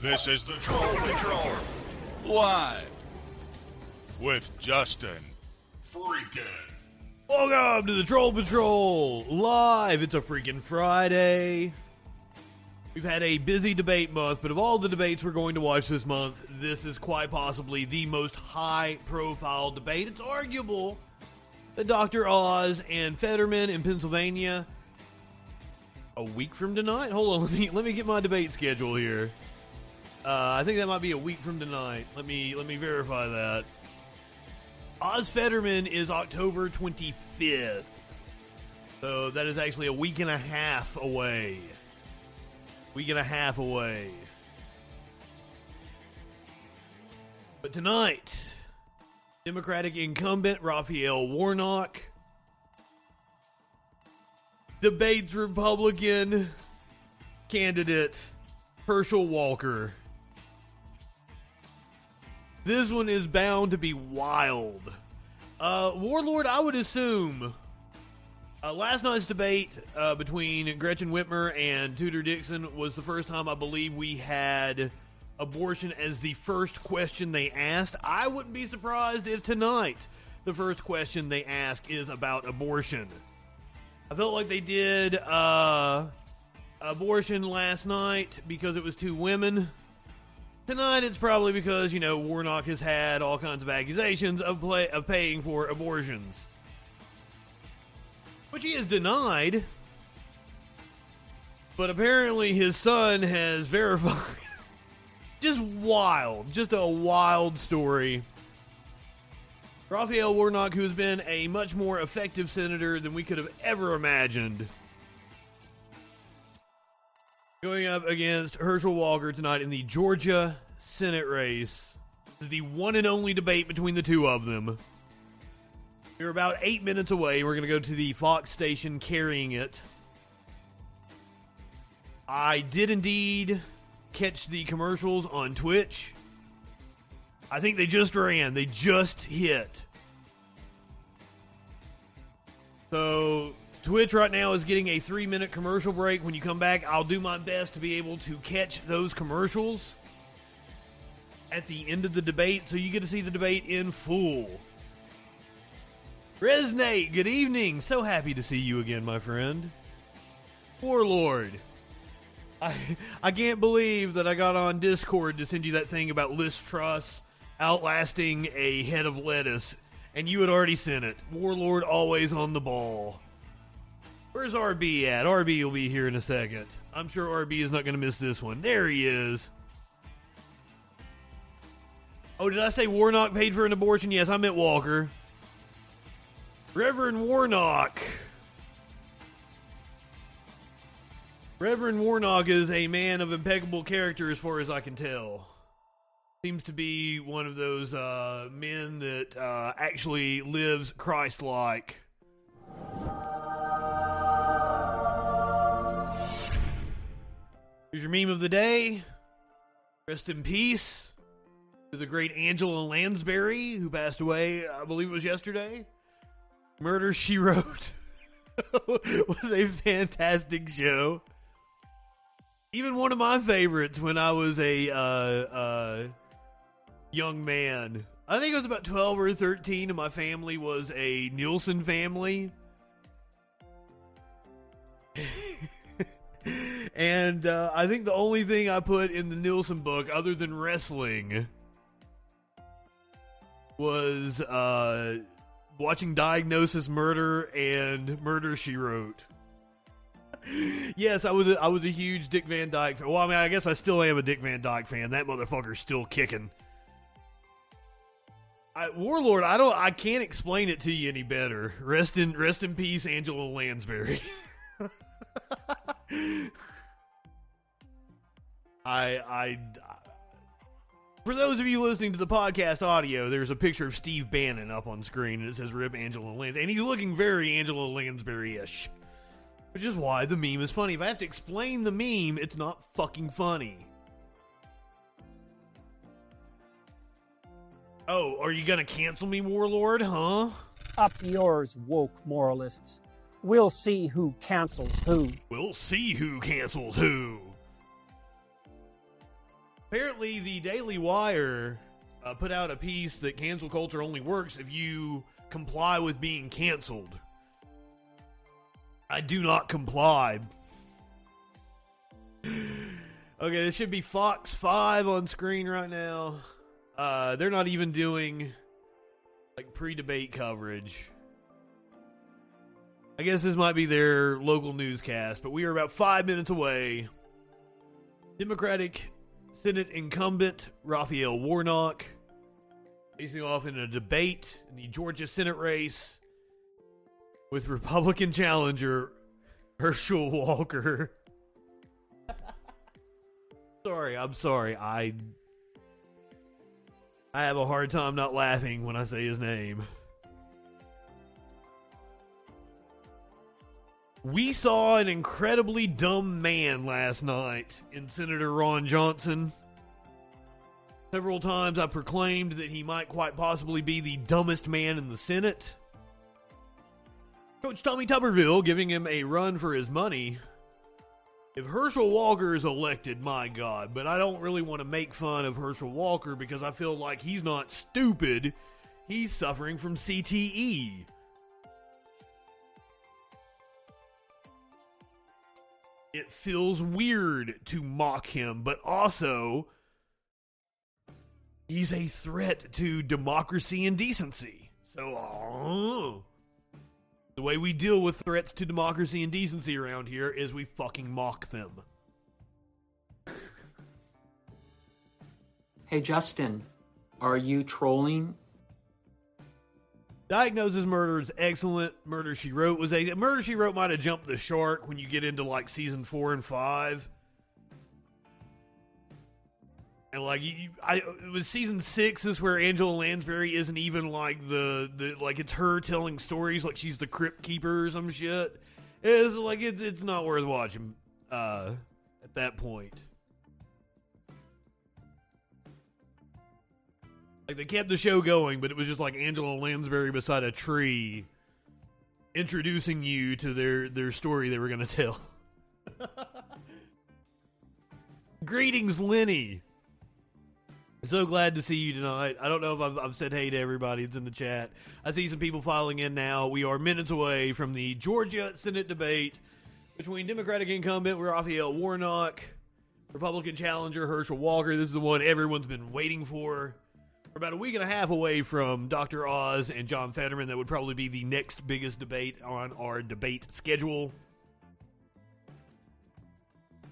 This is the Troll Patrol. Live. With Justin. Freaking. Welcome to the Troll Patrol live. It's a freaking Friday. We've had a busy debate month, but of all the debates we're going to watch this month, this is quite possibly the most high profile debate. It's arguable that Dr. Oz and Fetterman in Pennsylvania a week from tonight. Hold on, let me let me get my debate schedule here. Uh, I think that might be a week from tonight. Let me let me verify that. Oz Fetterman is October 25th. So that is actually a week and a half away. Week and a half away. But tonight, Democratic incumbent Raphael Warnock debates Republican candidate Herschel Walker. This one is bound to be wild. Uh, Warlord, I would assume. Uh, last night's debate uh, between Gretchen Whitmer and Tudor Dixon was the first time I believe we had abortion as the first question they asked. I wouldn't be surprised if tonight the first question they ask is about abortion. I felt like they did uh, abortion last night because it was two women. Tonight it's probably because, you know, Warnock has had all kinds of accusations of, play, of paying for abortions. Which he has denied. But apparently his son has verified. just wild. Just a wild story. Raphael Warnock, who has been a much more effective senator than we could have ever imagined, going up against Herschel Walker tonight in the Georgia Senate race. This is the one and only debate between the two of them. We're about eight minutes away. We're going to go to the Fox station carrying it. I did indeed catch the commercials on Twitch. I think they just ran. They just hit. So Twitch right now is getting a three minute commercial break. When you come back, I'll do my best to be able to catch those commercials at the end of the debate so you get to see the debate in full. Resnate, good evening. So happy to see you again, my friend. Warlord. I I can't believe that I got on Discord to send you that thing about Liz Truss outlasting a head of lettuce, and you had already sent it. Warlord always on the ball. Where's RB at? RB will be here in a second. I'm sure RB is not going to miss this one. There he is. Oh, did I say Warnock paid for an abortion? Yes, I meant Walker. Reverend Warnock. Reverend Warnock is a man of impeccable character as far as I can tell. Seems to be one of those uh, men that uh, actually lives Christ like. Here's your meme of the day. Rest in peace to the great Angela Lansbury, who passed away, I believe it was yesterday. Murder She Wrote was a fantastic show. Even one of my favorites when I was a uh, uh, young man. I think I was about 12 or 13, and my family was a Nielsen family. and uh, I think the only thing I put in the Nielsen book, other than wrestling, was uh, watching Diagnosis Murder and Murder She Wrote. yes, I was a, I was a huge Dick Van Dyke fan. Well, I mean, I guess I still am a Dick Van Dyke fan. That motherfucker's still kicking. I, Warlord, I don't, I can't explain it to you any better. Rest in, rest in peace, Angela Lansbury. I, I, for those of you listening to the podcast audio, there's a picture of Steve Bannon up on screen, and it says "Rip Angela Lansbury," and he's looking very Angela Lansbury-ish, which is why the meme is funny. If I have to explain the meme, it's not fucking funny. Oh, are you gonna cancel me, Warlord? Huh? Up yours, woke moralists. We'll see who cancels who. We'll see who cancels who. Apparently, the Daily Wire uh, put out a piece that cancel culture only works if you comply with being canceled. I do not comply. okay, this should be Fox 5 on screen right now. Uh, they're not even doing like pre debate coverage. I guess this might be their local newscast, but we are about five minutes away. Democratic Senate incumbent Raphael Warnock facing off in a debate in the Georgia Senate race with Republican challenger Herschel Walker. sorry, I'm sorry. I I have a hard time not laughing when I say his name. We saw an incredibly dumb man last night in Senator Ron Johnson. Several times I proclaimed that he might quite possibly be the dumbest man in the Senate. Coach Tommy Tuberville giving him a run for his money. If Herschel Walker is elected, my God, but I don't really want to make fun of Herschel Walker because I feel like he's not stupid. He's suffering from CTE. It feels weird to mock him, but also he's a threat to democracy and decency. So, uh, the way we deal with threats to democracy and decency around here is we fucking mock them. Hey, Justin, are you trolling Diagnosis Murder is excellent. Murder She Wrote was a Murder She Wrote might have jumped the shark when you get into like season four and five. And like you, I it was season six is where Angela Lansbury isn't even like the the like it's her telling stories like she's the crypt keeper or some shit. It's like it's it's not worth watching uh, at that point. Like they kept the show going, but it was just like Angela Lansbury beside a tree, introducing you to their their story they were going to tell. Greetings, Lenny. So glad to see you tonight. I don't know if I've, I've said hey to everybody that's in the chat. I see some people filing in now. We are minutes away from the Georgia Senate debate between Democratic incumbent Raphael Warnock, Republican challenger Herschel Walker. This is the one everyone's been waiting for. About a week and a half away from Dr. Oz and John Fetterman. That would probably be the next biggest debate on our debate schedule.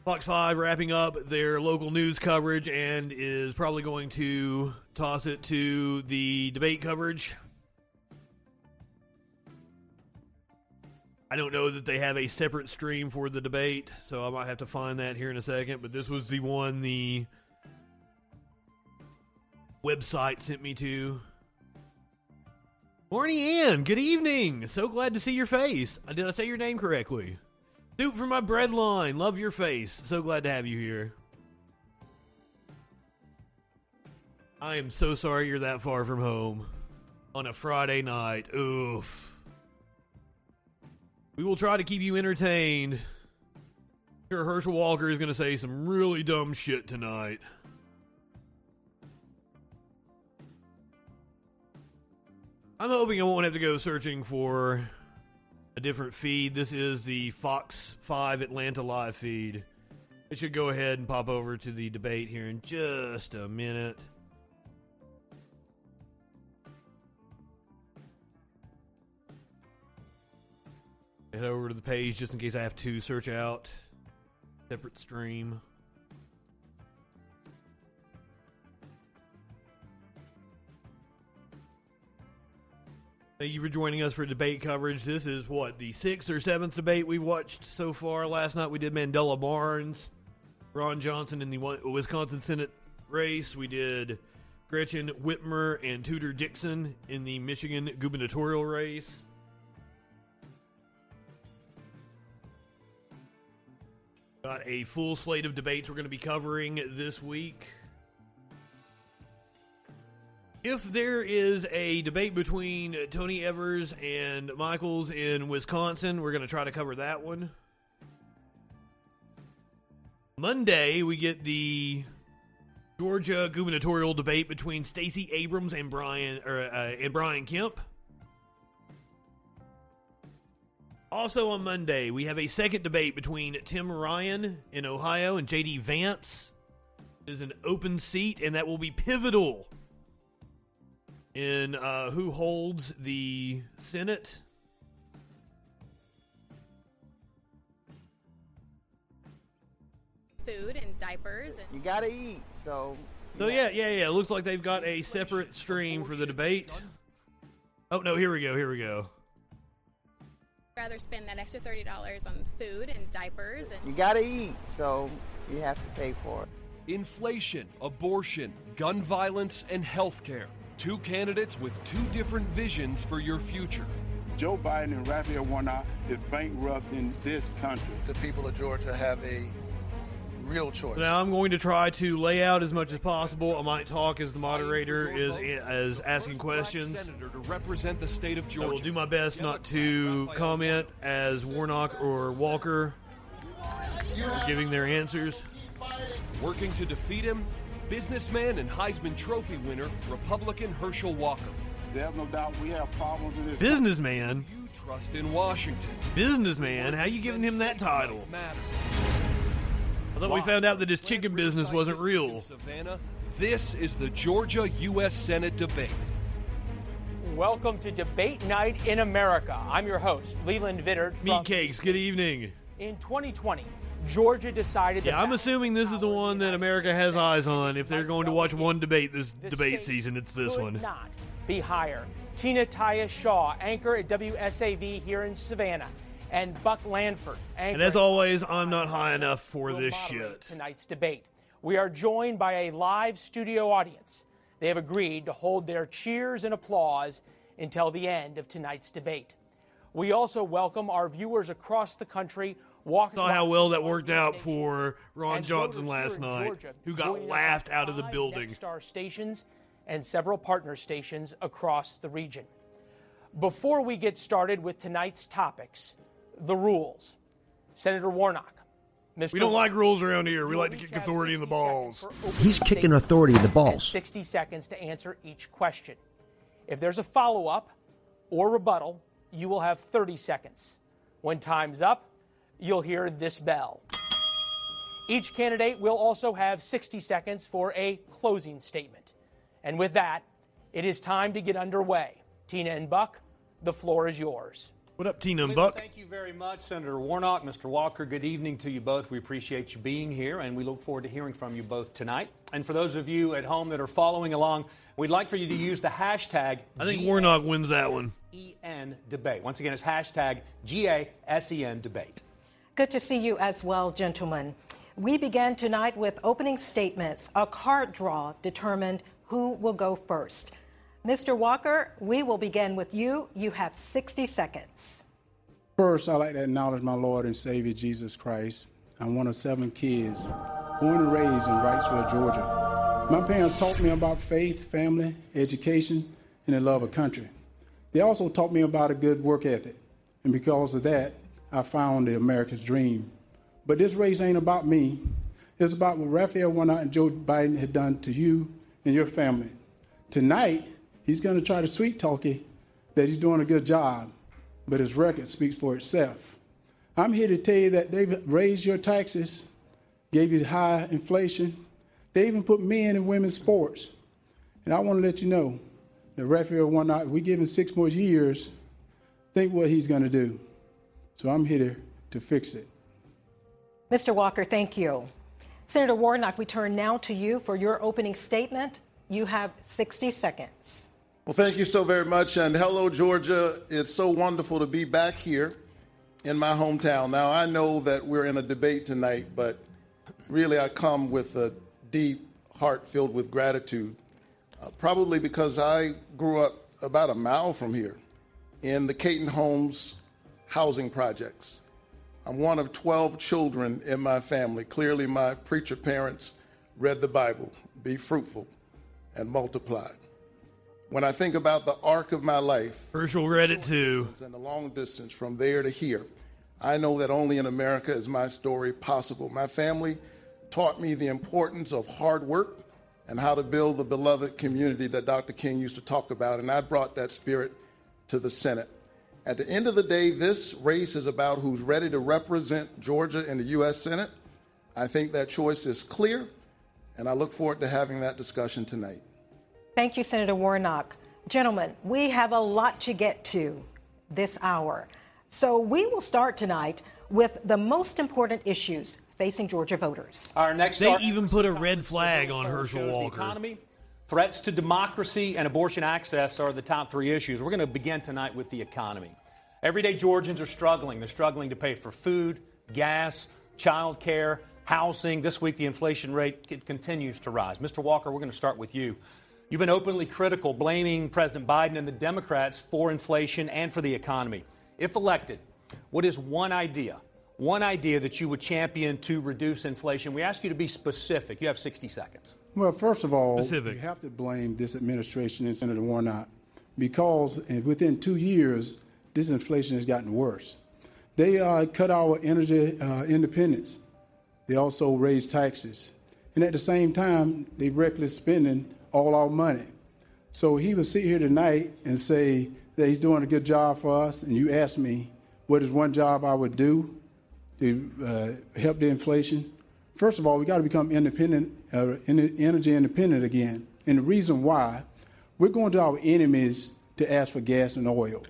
Fox 5 wrapping up their local news coverage and is probably going to toss it to the debate coverage. I don't know that they have a separate stream for the debate, so I might have to find that here in a second. But this was the one the website sent me to. Morning, Ann. Good evening. So glad to see your face. Uh, did I say your name correctly? Soup from my bread line. Love your face. So glad to have you here. I am so sorry you're that far from home on a Friday night. Oof. We will try to keep you entertained. Sure Herschel Walker is going to say some really dumb shit tonight. I'm hoping I won't have to go searching for a different feed. This is the Fox 5 Atlanta live feed. It should go ahead and pop over to the debate here in just a minute. Head over to the page just in case I have to search out separate stream. Thank you for joining us for debate coverage. This is what the sixth or seventh debate we've watched so far. Last night we did Mandela Barnes, Ron Johnson in the Wisconsin Senate race. We did Gretchen Whitmer and Tudor Dixon in the Michigan gubernatorial race. Got a full slate of debates we're going to be covering this week if there is a debate between Tony Evers and Michels in Wisconsin, we're going to try to cover that one. Monday, we get the Georgia gubernatorial debate between Stacey Abrams and Brian or, uh, and Brian Kemp. Also on Monday, we have a second debate between Tim Ryan in Ohio and JD Vance. It is an open seat, and that will be pivotal in uh, who holds the Senate. Food and diapers and You gotta eat, so. So yeah, yeah, yeah. It looks like they've got a separate stream for the debate. Oh no, here we go, here we go. rather spend that extra thirty dollars on food and diapers and You gotta eat, so you have to pay for it. Inflation, abortion, gun violence, and healthcare. Two candidates with two different visions for your future. Joe Biden and Raphael Warnock is bankrupt in this country. The people of Georgia have a real choice. Now I'm going to try to lay out as much as possible. I might talk as the moderator is as asking questions. Senator to represent the state of Georgia. I Georgia. will do my best not to comment as Warnock or Walker giving their answers. Working to defeat him, businessman and Heisman Trophy winner, Republican Herschel Walker. There's no doubt we have problems in this Businessman, You trust in Washington. businessman. How you giving him that title? Matters. I thought we found out that his chicken business wasn't real. Savannah, this is the Georgia U.S. Senate debate. Welcome to Debate Night in America. I'm your host, Leland Vittert. From Meat cakes. Good evening. In 2020, Georgia decided. Yeah, I'm assuming this is the one that America has eyes on. If they're going to watch one debate this debate season, it's this one. Not be higher. Tina Tyus-Shaw, anchor at WSAV here in Savannah, and Buck Lanford, anchor. And as always, I'm not high enough for this shit. Tonight's debate. We are joined by a live studio audience. They have agreed to hold their cheers and applause until the end of tonight's debate. We also welcome our viewers across the country walking. Saw how well that worked out for Ron Johnson last night, Georgia who got laughed out of the building. Nexstar stations and several partner stations across the region. Before we get started with tonight's topics, the rules. Senator Warnock, Mr. We don't like rules around here. We like to kick authority in the balls. seconds for opening He's kicking authority in the balls. 60 seconds to answer each question. If there's a follow up or rebuttal, you will have 30 seconds. When time's up, you'll hear this bell. Each candidate will also have 60 seconds for a closing statement. And with that, it is time to get underway. Tina and Buck, the floor is yours. What up, Tina and Cleveland, Buck? Thank you very much, Senator Warnock, Mr. Walker. Good evening to you both. We appreciate you being here, and we look forward to hearing from you both tonight. And for those of you at home that are following along, we'd like for you to use the hashtag I think Warnock wins that one. GASEN debate. Once again, it's hashtag GASEN debate. Good to see you as well, gentlemen. We began tonight with opening statements. A card draw determined who will go first. Mr. Walker, we will begin with you. You have 60 seconds. First, I'd like to acknowledge my Lord and Savior Jesus Christ. I'm one of seven kids, born and raised in Wrightsville, Georgia. My parents taught me about faith, family, education, and the love of country. They also taught me about a good work ethic, and because of that, I found the America's dream. But this race ain't about me. It's about what Raphael Warnock and Joe Biden had done to you and your family. Tonight, he's going to try to sweet talk you that he's doing a good job, but his record speaks for itself. I'm here to tell you that they've raised your taxes, gave you high inflation. They even put men in women's sports. And I want to let you know that Raphael Warnock, if we give him six more years, think what he's going to do. So I'm here to, to fix it. Mr. Walker, thank you. Senator Warnock, we turn now to you for your opening statement. You have 60 seconds. Well, thank you so very much. And hello, Georgia. It's so wonderful to be back here in my hometown. Now, I know that we're in a debate tonight, but really I come with a deep heart filled with gratitude, uh, probably because I grew up about a mile from here in the Kayton Homes housing projects. I'm one of 12 children in my family. Clearly, my preacher parents read the Bible be fruitful and multiply. When I think about the arc of my life, Herschel read it too. and the long distance from there to here, I know that only in America is my story possible. My family taught me the importance of hard work, and how to build the beloved community that Dr. King used to talk about. And I brought that spirit to the Senate. At the end of the day, this race is about who's ready to represent Georgia in the U.S. Senate. I think that choice is clear, and I look forward to having that discussion tonight. Thank you, Senator Warnock. Gentlemen, we have a lot to get to this hour. So we will start tonight with the most important issues facing Georgia voters. Our next They even put a red flag on Herschel shows the Walker. economy, threats to democracy, and abortion access are the top three issues. We're going to begin tonight with the economy. Everyday Georgians are struggling. They're struggling to pay for food, gas, child care, housing. This week, the inflation rate continues to rise. Mr. Walker, we're going to start with you. You've been openly critical, blaming President Biden and the Democrats for inflation and for the economy. If elected, what is one idea, one idea that you would champion to reduce inflation? We ask you to be specific. You have 60 seconds. Well, first of all, you have to blame this administration and Senator Warnock because within two years, this inflation has gotten worse. They uh, cut our energy uh, independence. They also raised taxes. And at the same time, they reckless spending all our money. So he would sit here tonight and say that he's doing a good job for us. And you ask me, what is one job I would do to uh, help the inflation? First of all, we got to become independent, uh, energy independent again. And the reason why, we're going to our enemies to ask for gas and oil.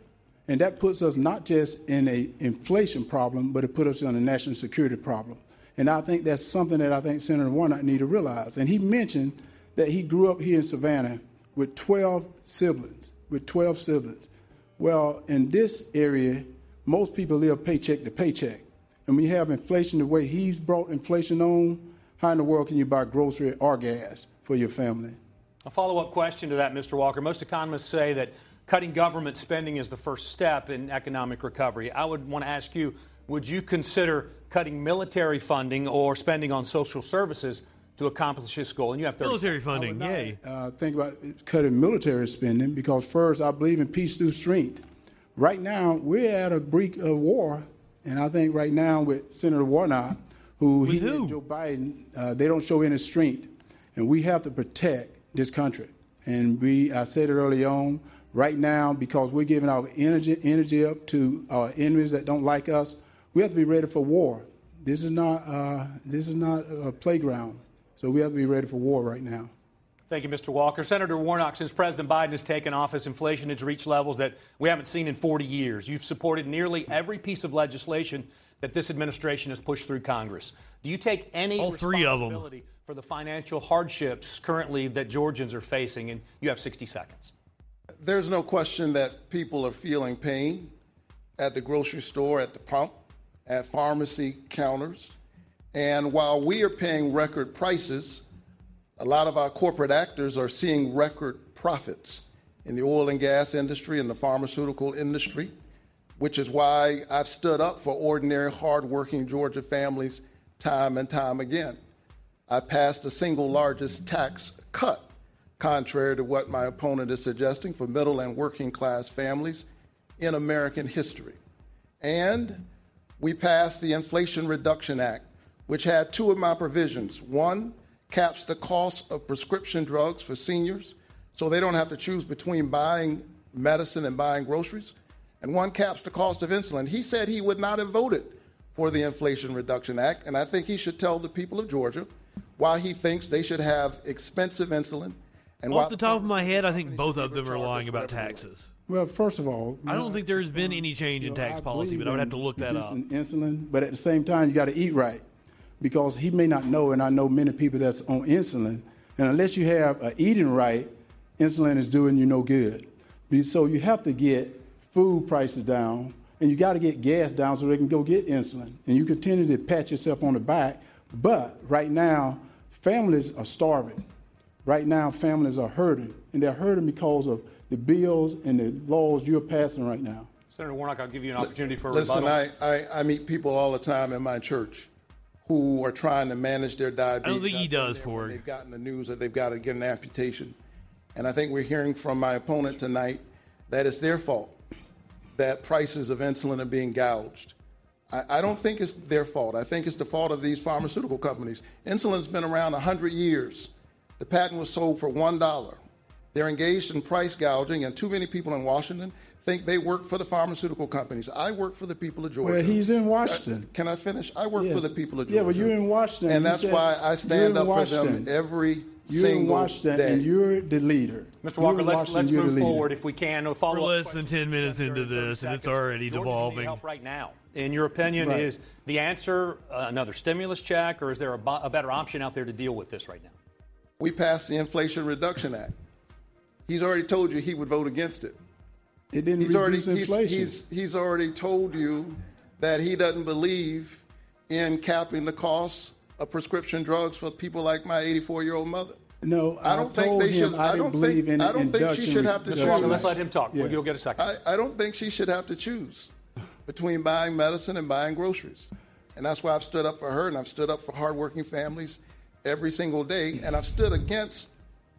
And that puts us not just in a inflation problem, but it puts us in a national security problem. And I think that's something that I think Senator Warnock need to realize. And he mentioned that he grew up here in Savannah with 12 siblings, with 12 siblings. Well, in this area, most people live paycheck to paycheck. And when you have inflation the way he's brought inflation on, how in the world can you buy grocery or gas for your family? A follow up question to that, Mr. Walker. Most economists say that cutting government spending is the first step in economic recovery. I would want to ask you would you consider cutting military funding or spending on social services to accomplish this goal? And you have 30 Military funding, yay. uh, think about cutting military spending because first, I believe in peace through strength. Right now, we're at a brink of war, and I think right now with Senator Warnock, who he and Joe Biden, uh, they don't show any strength, and we have to protect this country. And we, I said it early on. Right now, because we're giving our energy energy up to our enemies that don't like us, we have to be ready for war. This is not uh, this is not a playground. So we have to be ready for war right now. Thank you, Mr. Walker. Senator Warnock, since President Biden has taken office, inflation has reached levels that we haven't seen in 40 years. You've supported nearly every piece of legislation that this administration has pushed through Congress. Do you take any All three of 'em. responsibility for the financial hardships currently that Georgians are facing? And you have 60 seconds. There's no question that people are feeling pain at the grocery store, at the pump, at pharmacy counters. And while we are paying record prices, a lot of our corporate actors are seeing record profits in the oil and gas industry and the pharmaceutical industry, which is why I've stood up for ordinary, hardworking Georgia families time and time again. I passed the single largest tax cut, contrary to what my opponent is suggesting, for middle and working class families in American history. And we passed the Inflation Reduction Act, which had two of my provisions. One caps the cost of prescription drugs for seniors so they don't have to choose between buying medicine and buying groceries. And one caps the cost of insulin. He said he would not have voted for the Inflation Reduction Act, and I think he should tell the people of Georgia why he thinks they should have expensive insulin and why Off the top of my head, I think both of them are lying about taxes. Well, first of all, I don't think there's been any change in tax policy, but I would have to look that up. Insulin, but at the same time, you got to eat right because he may not know, and I know many people that's on insulin, and unless you have a eating right, insulin is doing you no good. So you have to get food prices down, and you got to get gas down so they can go get insulin, and you continue to pat yourself on the back. But right now, families are starving. Right now, families are hurting, and they're hurting because of the bills and the laws you're passing right now. Senator Warnock, I'll give you an opportunity for a Listen, rebuttal. I, I, I meet people all the time in my church who are trying to manage their diabetes. I don't think he does, Ford. They've gotten the news that they've got to get an amputation. And I think we're hearing from my opponent tonight that it's their fault that prices of insulin are being gouged. I, I don't think it's their fault. I think it's the fault of these pharmaceutical companies. Insulin's been around 100 years. The patent was sold for $1. They're engaged in price gouging, and too many people in Washington think they work for the pharmaceutical companies. I work for the people of Georgia. Well, he's in Washington. Uh, can I finish? I work Yeah. for the people of Georgia. Yeah, but you're in Washington. And that's why I stand in up for them Washington. every You're single in Washington, day. and you're the leader. Mr. Walker, let's, let's move forward if we can. No We're follow less than 10 minutes into this, and it's already Georgians devolving. help right now. In your opinion, Right. is the answer uh, another stimulus check, or is there a, bo- a better option out there to deal with this right now? we passed the Inflation Reduction Act. He's already told you he would vote against it. It didn't He's already reduce he's, inflation. he's he's already told you that he doesn't believe in capping the costs of prescription drugs for people like my 84 year old mother. no, I don't think they should- I, I don't believe think- in I don't think she should have to Mr. Walker, let's let him talk. Yes. You'll get a second. I, I don't think she should have to choose between buying medicine and buying groceries. And that's why I've stood up for her and I've stood up for hardworking families every single day. And I've stood against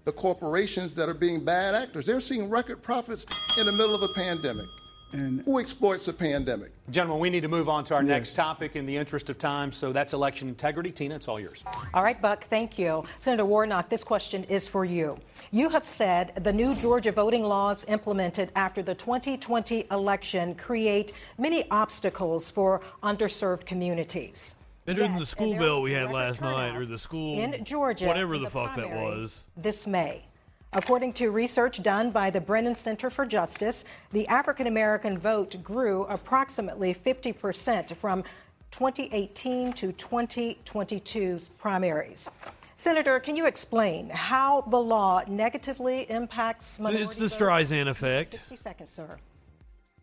the corporations that are being bad actors. They're seeing record profits in the middle of a pandemic. And Who exploits a pandemic? Gentlemen, we need to move on to our Yes. next topic in the interest of time. So that's election integrity. Tina, it's all yours. All right, Buck, thank you. Senator Warnock, this question is for you. You have said the new Georgia voting laws implemented after the 2020 election create many obstacles for underserved communities. Better than Yet, the school bill we had last night, or the school in Georgia, whatever in the fuck that was. This May. According to research done by the Brennan Center for Justice, the African American vote grew approximately 50% from 2018 to 2022's primaries. Senator, can you explain how the law negatively impacts minority It's the voters? Streisand effect. 60 seconds, sir.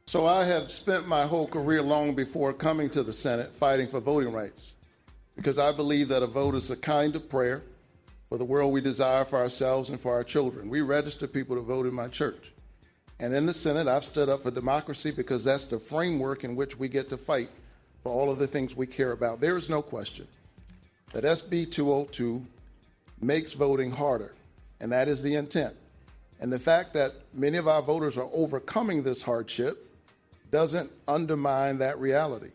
So I have spent my whole career long before coming to the Senate fighting for voting rights because I believe that a vote is a kind of prayer for the world we desire for ourselves and for our children. We register people to vote in my church. And in the Senate, I've stood up for democracy because that's the framework in which we get to fight for all of the things we care about. There is no question that SB 202 makes voting harder, and that is the intent. And the fact that many of our voters are overcoming this hardship doesn't undermine that reality.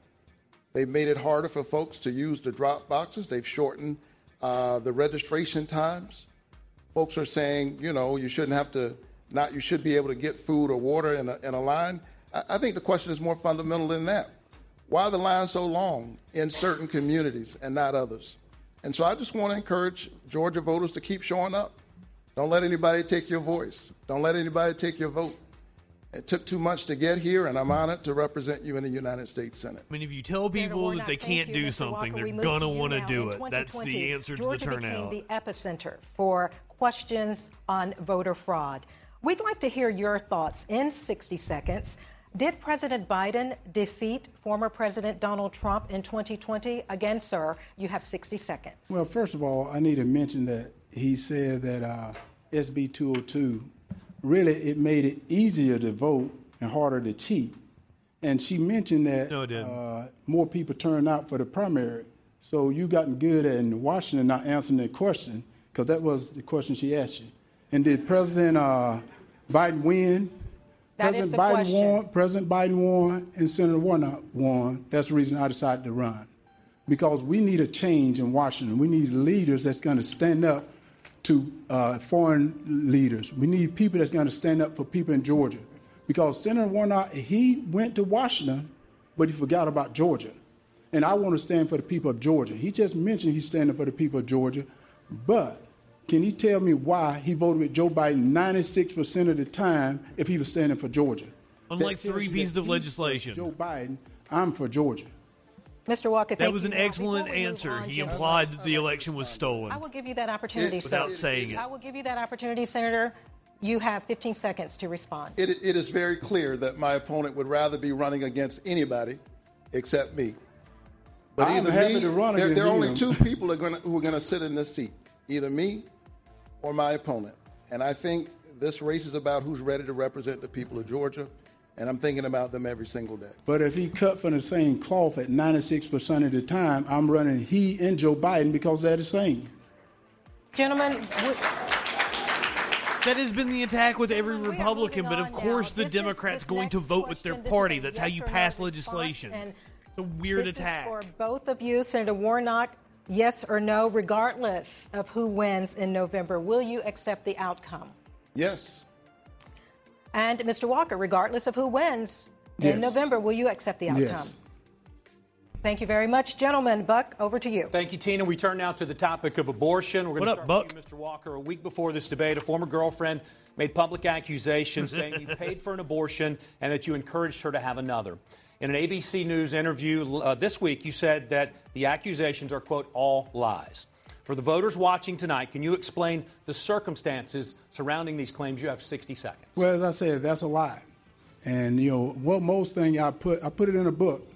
They've made it harder for folks to use the drop boxes. They've shortened uh, the registration times. Folks are saying, you know, you shouldn't have to, not, you should be able to get food or water in a, in a line. I, I think the question is more fundamental than that. Why are the lines so long in certain communities and not others? And so I just want to encourage Georgia voters to keep showing up. Don't let anybody take your voice. Don't let anybody take your vote. It took too much to get here, and I'm honored to represent you in the United States Senate. I mean, if you tell people Warnock, that they can't you, do Mr. something, Walker. They're gonna want to do it. That's the answer to Georgia the turnout. became the epicenter for questions on voter fraud. We'd like to hear your thoughts in 60 seconds. Did President Biden defeat former President Donald Trump in 2020? Again, sir, you have 60 seconds. Well, first of all, I need to mention that he said that uh, SB 202 really it made it easier to vote and harder to cheat. And she mentioned that No, uh, more people turned out for the primary. So you gotten good at in Washington not answering that question because that was the question she asked you. And did President uh, Biden win? That is President the Biden question. won. President Biden won, and Senator Warnock won. That's the reason I decided to run, because we need a change in Washington. We need leaders that's going to stand up to uh, foreign leaders. We need people that's going to stand up for people in Georgia, because Senator Warnock he went to Washington, but he forgot about Georgia, and I want to stand for the people of Georgia. He just mentioned he's standing for the people of Georgia, but can he tell me why he voted with Joe Biden 96% of the time if he was standing for Georgia? Unlike three pieces of legislation. Joe Biden, I'm for Georgia. Mr. Walker, That was an Now, excellent before we move answer. on, He gentlemen, implied that the election was stolen. I will give you that opportunity, It- sir. Without saying it. I will give you that opportunity, Senator. You have 15 seconds to respond. It, it is very clear that my opponent would rather be running against anybody except me. But I'm either happy me, to run there, there are only two people are gonna, who are going to sit in this seat either me or my opponent. And I think this race is about who's ready to represent the people of Georgia, and I'm thinking about them every single day. But if he cut from the same cloth at 96% of the time, I'm running he and Joe Biden because they're the same. Gentlemen, we- That has been the attack with every Republican, but of course the Democrats going to next vote with their question, this is party. a That's how you or no pass legislation. and It's a weird this is attack. for both of you, Senator Warnock. Yes or no, regardless of who wins in November, will you accept the outcome? Yes. And Mr. Walker, regardless of who wins Yes. in November, will you accept the outcome? Yes. Thank you very much, gentlemen. Buck, over to you. Thank you, Tina. We turn now to the topic of abortion. We're going What to up, start with you, Mr. Walker. A week before this debate, a former girlfriend made public accusations saying you paid for an abortion and that you encouraged her to have another. In an ABC News interview uh, this week, you said that the accusations are, quote, all lies. For the voters watching tonight, can you explain the circumstances surrounding these claims? You have 60 seconds. Well, as I said, that's a lie. And you know, what most thing I put I put it in a book.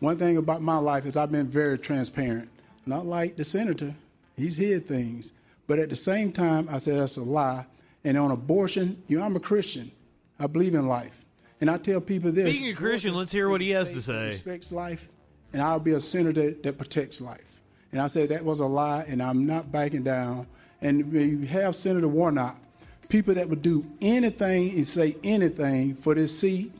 One thing about my life is I've been very transparent. Not like the senator. He's hid things. But at the same time, I said that's a lie. And on abortion, you know, I'm a Christian. I believe in life. And I tell people this. Being a Christian, let's hear what he has to say. Respects life, and I'll be a senator that protects life. And I said that was a lie, and I'm not backing down. And you have Senator Warnock, people that would do anything and say anything for this seat,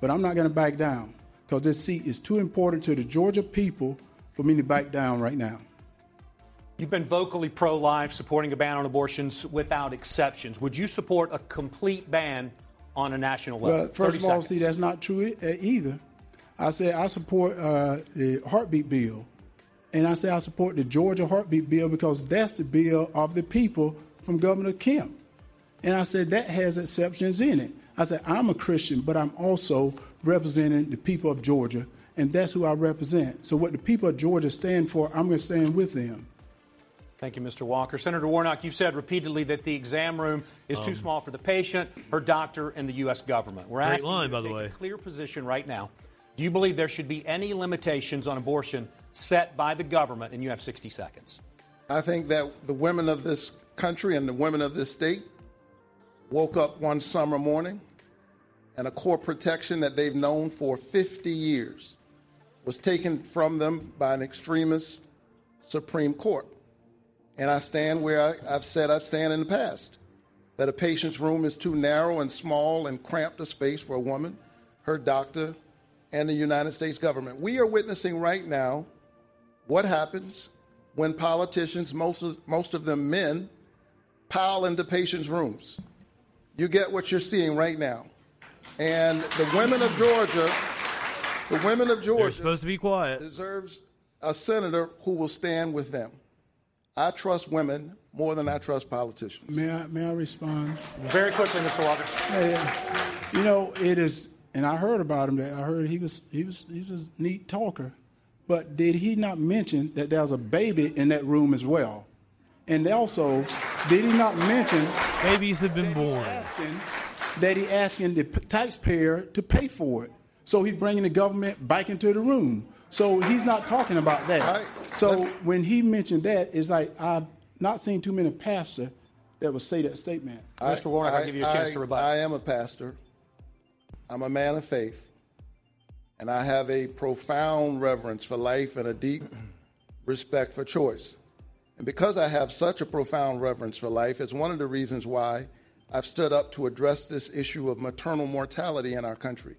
but I'm not going to back down because this seat is too important to the Georgia people for me to back down right now. You've been vocally pro life, supporting a ban on abortions without exceptions. Would you support a complete ban on a national level? Well, first of all, seconds. see, that's not true either. I said I support uh, the heartbeat bill, and I say I support the Georgia heartbeat bill because that's the bill of the people from Governor Kemp. And I said that has exceptions in it. I said I'm a Christian, but I'm also representing the people of Georgia, and that's who I represent. So what the people of Georgia stand for, I'm going to stand with them. Thank you, Mr. Walker. Senator Warnock, you've said repeatedly that the exam room is too Um, small for the patient, her doctor, and the U.S. government. We're Great asking line, you to by the way. a clear position right now. Do you believe there should be any limitations on abortion set by the government? And you have 60 seconds. I think that the women of this country and the women of this state woke up one summer morning and a core protection that they've known for 50 years was taken from them by an extremist Supreme Court. And I stand where I, I've said I stand in the past that a patient's room is too narrow and small and cramped a space for a woman, her doctor, and the United States government. We are witnessing right now what happens when politicians, most of, most of them men, pile into patients' rooms. You get what you're seeing right now. And the women of Georgia, the women of Georgia They're supposed to be quiet. deserves a senator who will stand with them. I trust women more than I trust politicians. May I, may I respond? Very quickly, Mr. Walker. Hey, uh, you know, it is, and I heard about him. That I heard he was he was he was a neat talker, but did he not mention that there was a baby in that room as well? And also, did he not mention babies have been born? Asking, that he asking the p- taxpayer to pay for it, so he's bringing the government back into the room. So he's not talking about that. So when he mentioned that, it's like I've not seen too many pastors that would say that statement. Mr. Warnock, I'll give you a chance to rebut. I am a pastor. I'm a man of faith. And I have a profound reverence for life and a deep respect for choice. And because I have such a profound reverence for life, it's one of the reasons why I've stood up to address this issue of maternal mortality in our country.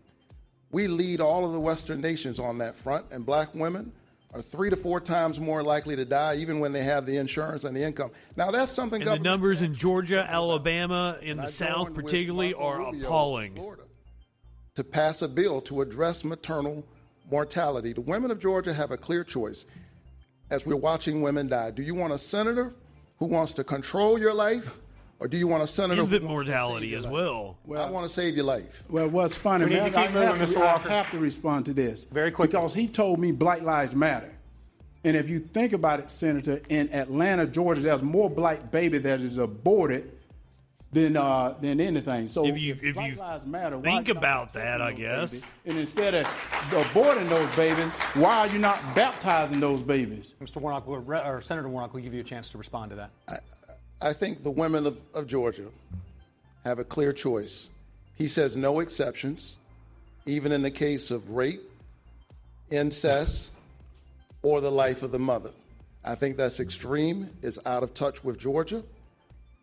We lead all of the Western nations on that front, and black women are three to four times more likely to die even when they have the insurance and the income. Now, that's something And the numbers in Georgia, Alabama, in the I South particularly, are Rubio appalling. Florida to pass a bill to address maternal mortality. The women of Georgia have a clear choice as we're watching women die. Do you want a senator who wants to control your life, or do you want a senator Infant who wants to mortality save your as life? well. I want to save your life. Well, what's funny, We need man, I, have to, Mr. I Walker. have to respond to this. Very quickly. Because he told me Black Lives Matter. And if you think about it, Senator, in Atlanta, Georgia, there's more black baby that is aborted than uh, than anything. So If you- if Black you Lives Matter, think about that, I guess. babies? And instead of aborting those babies, why are you not baptizing those babies? Mr. Warnock, or Senator Warnock, will give you a chance to respond to that. I, I think the women of, of Georgia have a clear choice. He says no exceptions, even in the case of rape, incest, or the life of the mother. I think that's extreme, it's out of touch with Georgia,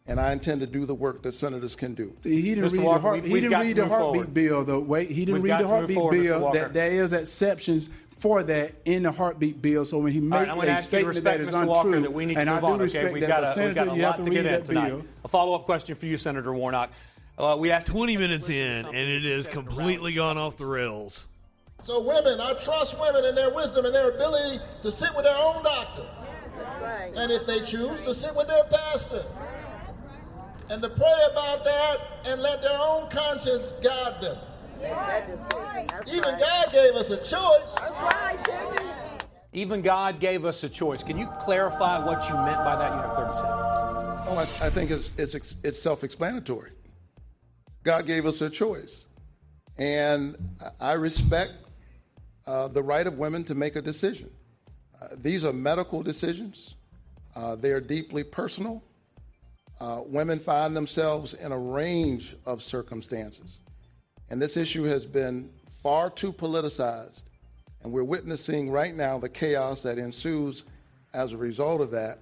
and I intend to do the work that senators can do. See, he didn't Mr. read Walker, the heart, we- he didn't read the heartbeat forward. bill. The way he didn't We've read the heartbeat forward, bill that there is exceptions for that in the heartbeat bill. So when he makes right, I'm going to a ask you to statement that respect is Mr. untrue, Walker that we need and to I move do on. Okay, respect we've that, got, but a, we've Senator, got a you lot have to to get read in that tonight. bill. A follow-up question for you, Senator Warnock. Uh, we asked 20 minutes in, and it has completely gone off the rails. So women, I trust women in their wisdom and their ability to sit with their own doctor. And if they choose to sit with their pastor. And to pray about that and let their own conscience guide them. Even God gave us a choice. Even God gave us a choice. Can you clarify what you meant by that? You have 30 seconds. Oh, I, I think it's, it's, it's self explanatory. God gave us a choice. And I respect uh, the right of women to make a decision. Uh, these are medical decisions, uh, they are deeply personal. Uh, women find themselves in a range of circumstances. And this issue has been far too politicized. And we're witnessing right now the chaos that ensues as a result of that.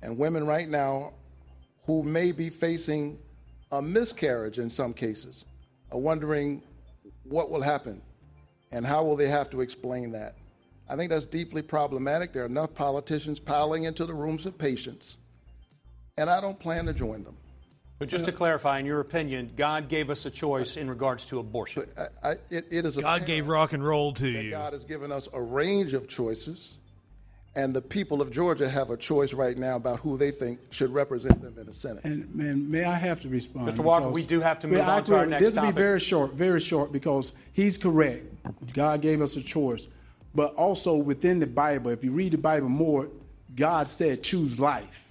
And women right now who may be facing a miscarriage in some cases are wondering what will happen and how will they have to explain that. I think that's deeply problematic. There are enough politicians piling into the rooms of patients, and I don't plan to join them. But just to clarify, in your opinion, God gave us a choice in regards to abortion. I, I, it, it is God gave rock and roll to that you. God has given us a range of choices, and the people of Georgia have a choice right now about who they think should represent them in the Senate. And man, may I have to respond? Mr. Walker, we do have to move Yeah, on to our agree. next This will be very short, very short, because he's correct. God gave us a choice, but also within the Bible, if you read the Bible more, God said, "Choose life."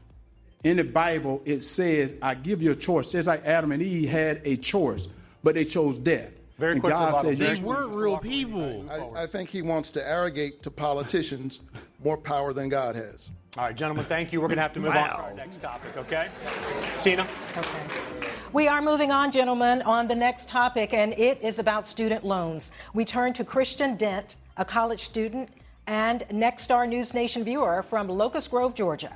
In the Bible, it says, "I give you a choice." Just like Adam and Eve had a choice, but they chose death. Very and quickly, God Bobby. said, They weren't real people. I, I think he wants to arrogate to politicians more power than God has. All right, gentlemen, thank you. We're going to have to move on to our next topic, okay? Tina? Okay. We are moving on, gentlemen, on the next topic, and it is about student loans. We turn to Christian Dent, a college student and Nexstar News Nation viewer from Locust Grove, Georgia.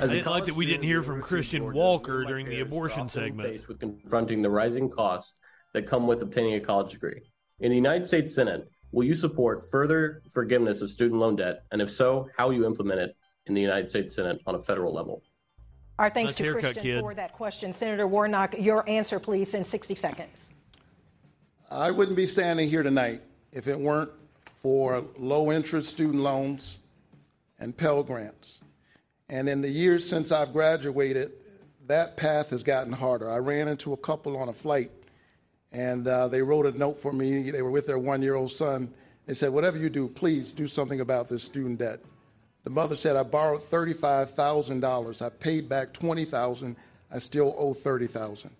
I didn't like that we didn't hear from Christian Walker during the abortion segment. faced with confronting the rising costs that come with obtaining a college degree. In the United States Senate, will you support further forgiveness of student loan debt? And if so, how will you implement it in the United States Senate on a federal level? Our thanks Nice to haircut, Christian kid. for that question. Senator Warnock, your answer, please, in 60 seconds. I wouldn't be standing here tonight if it weren't for low interest student loans and Pell Grants. And in the years since I've graduated, that path has gotten harder. I ran into a couple on a flight, and uh, they wrote a note for me. They were with their one year old son. They said, Whatever you do, please do something about this student debt. The mother said, I borrowed $35,000. I paid back 20,000. I still owe $30,000.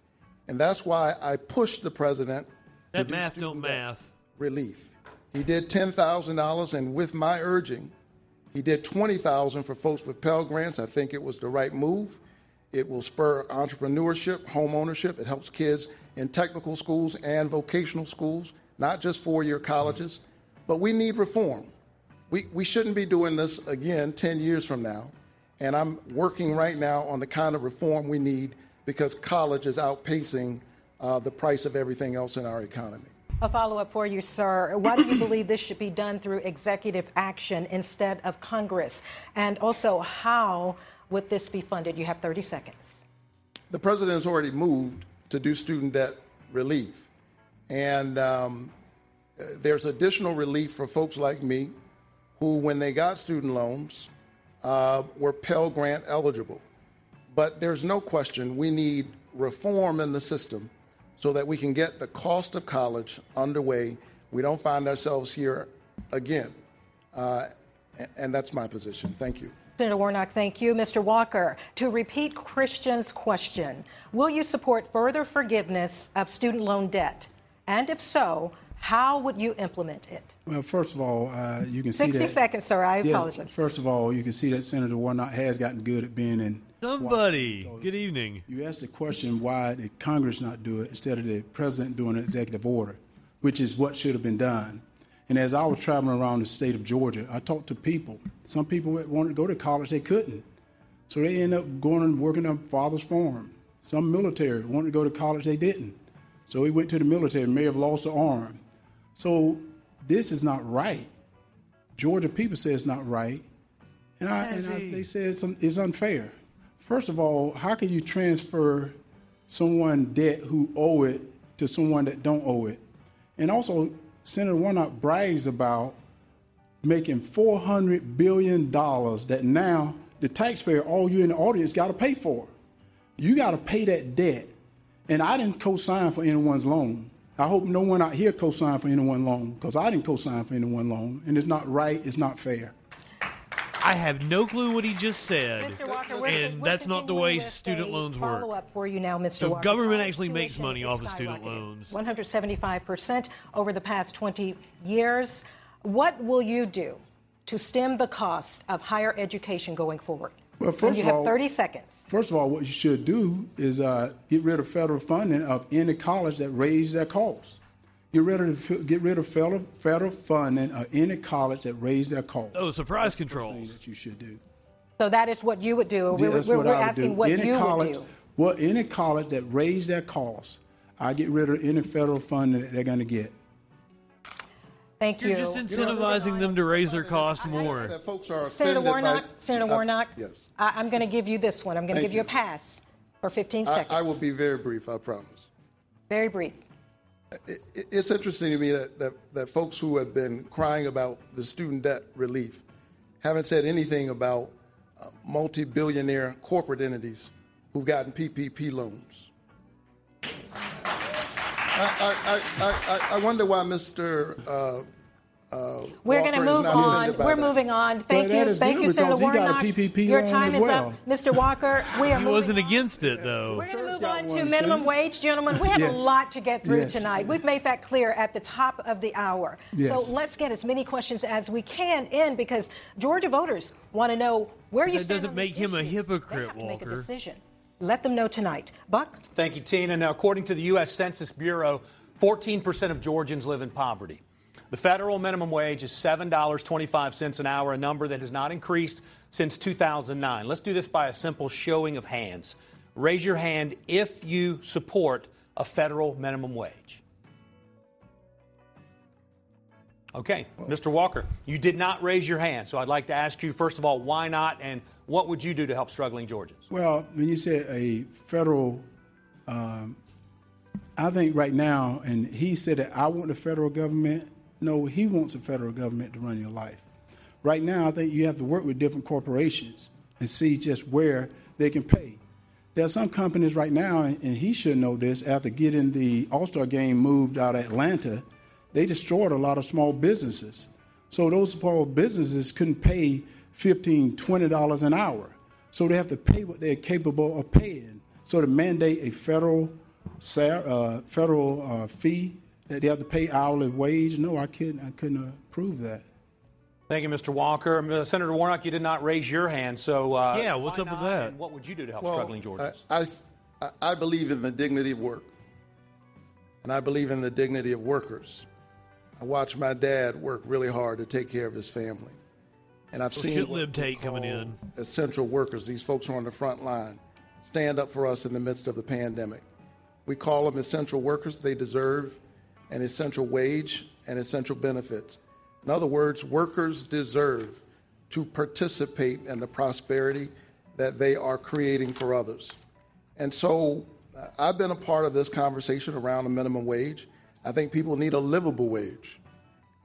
And that's why I pushed the president to That do math don't debt math. relief. He did $10,000, and with my urging, he did 20000 for folks with Pell Grants. I think it was the right move. It will spur entrepreneurship, home ownership. It helps kids in technical schools and vocational schools, not just four year colleges. But we need reform. We, we shouldn't be doing this again 10 years from now. And I'm working right now on the kind of reform we need because college is outpacing uh, the price of everything else in our economy. A follow up for you, sir. Why do you believe this should be done through executive action instead of Congress? And also, how would this be funded? You have 30 seconds. the president has already moved to do student debt relief. And um, there's additional relief for folks like me who, when they got student loans, uh, were Pell Grant eligible. But there's no question we need reform in the system so that we can get the cost of college underway. We don't find ourselves here again. Uh, and that's my position. Thank you. Senator Warnock, thank you. Mr. Walker, to repeat Christian's question, will you support further forgiveness of student loan debt? And if so, how would you implement it? Well, first of all, uh, you can see 60 that. seconds, sir. I Yes, apologize. First of all, you can see that Senator Warnock has gotten good at being in. Somebody. Good evening. You asked the question why did Congress not do it instead of the president doing an executive order, which is what should have been done. And as I was traveling around the state of Georgia, I talked to people. Some people wanted to go to college, they couldn't. So they ended up going and working on father's farm. Some military wanted to go to college, they didn't. So he went to the military, and may have lost an arm. So this is not right. Georgia people say it's not right, and, I, and I, they said it's, it's unfair. First of all, how can you transfer someone debt who owe it to someone that don't owe it? And also, Senator Warnock brags about making four hundred billion dollars that now the taxpayer, all you in the audience, got to pay for. You got to pay that debt. And I didn't co-sign for anyone's loan. I hope no one out here co-signed for anyone's loan because I didn't co-sign for anyone's loan, and it's not right. It's not fair. I have no clue what he just said, Mr. Walker, we're- and we're that's not the way student loans work. Follow-up for you now, Mr. So Walker. government College actually makes money off of student loans. 175% over the past 20 years. What will you do to stem the cost of higher education going forward? Well, And first you of have all, 30 seconds. First of all, what you should do is uh, get rid of federal funding of any college that raises their costs. Get rid of get rid of federal federal funding of any college that raise their costs. Oh, surprise controls. That you should do. So that is what you would do. Yeah, we're that's we're, what we're I would asking do. what any you college, would do. Well, any college that raise their costs, I get rid of any federal funding that they're going to get. Thank You're you. just incentivizing them to raise their cost more. That folks are Senator Warnock, by, Senator Uh, Warnock, yes. I, I'm going to give you this one. I'm going to give you a pass for 15 I, seconds. I will be very brief, I promise. Very brief. It- It's interesting to me that, that, that folks who have been crying about the student debt relief haven't said anything about uh, multi billionaire corporate entities who've gotten PPP loans. I, I, I, I, wonder why Mr. Uh, uh, We're going to move on. We're that. moving on. Thank that you. Thank you, Senator because got a Warnock. PPP Your time is well. up. Mr. Walker, we are He moving wasn't against it though. We're going to move on to minimum too. wage, gentlemen. We have Yes. a lot to get through Yes. tonight. We've made that clear at the top of the hour. Yes. So let's get as many questions as we can in because Georgia voters want to know where you That stand. doesn't on make these him a hypocrite, they have to make a decision. Let them know tonight. Buck? Thank you, Tina. Now, according to the U.S. Census Bureau, 14% of Georgians live in poverty. The federal minimum wage is $7.25 an hour, a number that has not increased since 2009. Let's do this by a simple showing of hands. Raise your hand if you support a federal minimum wage. Okay, Mr. Walker, you did not raise your hand, so I'd like to ask you, first of all, why not, and what would you do to help struggling Georgians? Well, when you say a federal, um, I think right now, and he said that I want the federal government. No, he wants the federal government to run your life. Right now, I think you have to work with different corporations and see just where they can pay. There are some companies right now, and he should know this, after getting the All Star game moved out of Atlanta, they destroyed a lot of small businesses. So those small businesses couldn't pay $15, $20 an hour. So they have to pay what they're capable of paying. So to mandate a federal uh, federal uh, fee that they have to pay hourly wage, no, I couldn't. I couldn't approve that. Thank you, Mr. Walker. Uh, Senator Warnock, you did not raise your hand, so uh, Yeah, what's why up with that? and what would you do to help Well, struggling Georgians? I, I, I believe in the dignity of work, and I believe in the dignity of workers. I watched my dad work really hard to take care of his family, and I've seen shit what lib we Tate coming in. Essential workers. These folks who are on the front line, stand up for us in the midst of the pandemic. We call them essential workers. They deserve an essential wage and essential benefits. In other words, workers deserve to participate in the prosperity that they are creating for others. And so uh, I've been a part of this conversation around the minimum wage. I think people need a livable wage.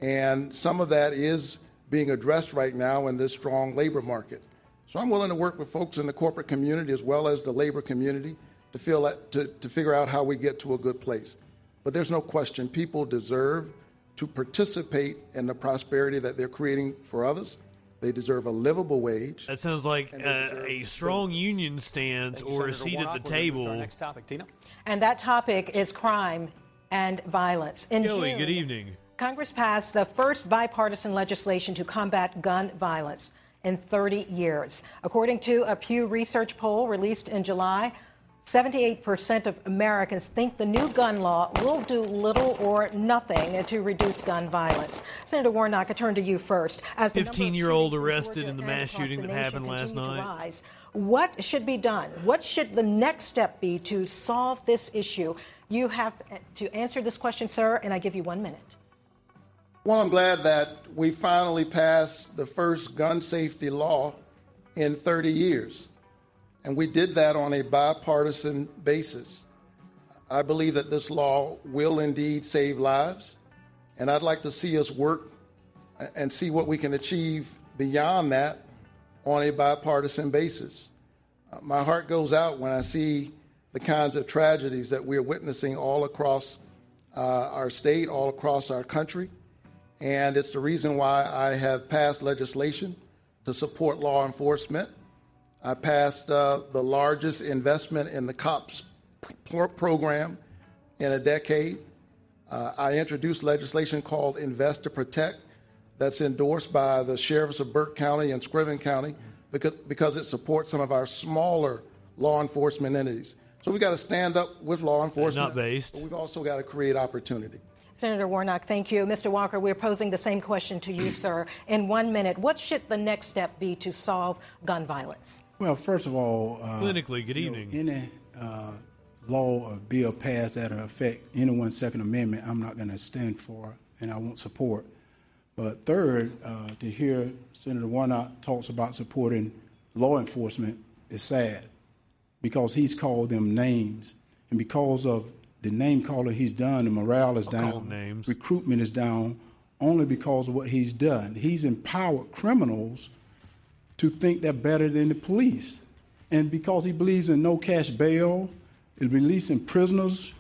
And some of that is being addressed right now in this strong labor market. So I'm willing to work with folks in the corporate community as well as the labor community to, feel that, to, to figure out how we get to a good place. But there's no question people deserve to participate in the prosperity that they're creating for others. They deserve a livable wage. That sounds like And they uh, deserve a strong union stance Thank you, or a seat Warnock. at the We're gonna move to table. Our next topic, Tina. And that topic is crime and violence. In Joey, June, good evening. Congress passed the first bipartisan legislation to combat gun violence in 30 years. According to a Pew Research poll released in July, 78% of Americans think the new gun law will do little or nothing to reduce gun violence. Senator Warnock, I turn to you first. As the number of 15-year-old arrested in the mass shooting the that happened last night. rise. What should be done? What should the next step be to solve this issue? You have to answer this question, sir, and I give you one minute. Well, I'm glad that we finally passed the first gun safety law in 30 years. And we did that on a bipartisan basis. I believe that this law will indeed save lives. And I'd like to see us work and see what we can achieve beyond that on a bipartisan basis. Uh, my heart goes out when I see the kinds of tragedies that we're witnessing all across uh, our state, all across our country. And it's the reason why I have passed legislation to support law enforcement. I passed uh, the largest investment in the COPS pr- program in a decade. Uh, I introduced legislation called Invest to Protect that's endorsed by the sheriffs of Burke County and Screven County because, because it supports some of our smaller law enforcement entities. So we've got to stand up with law enforcement. Not based. But we've also got to create opportunity. Senator Warnock, thank you. Mr. Walker, we're posing the same question to you, sir. In one minute, what should the next step be to solve gun violence? Well, first of all, uh, clinically, good evening. Know, any uh, law or bill passed that affect anyone's Second Amendment, I'm not going to stand for, and I won't support. But third, uh, to hear Senator Warnock talks about supporting law enforcement is sad because he's called them names, and because of the name calling he's done, the morale is I'll down, recruitment is down, only because of what he's done. He's empowered criminals to think they're better than the police, and because he believes in no cash bail, is releasing prisoners.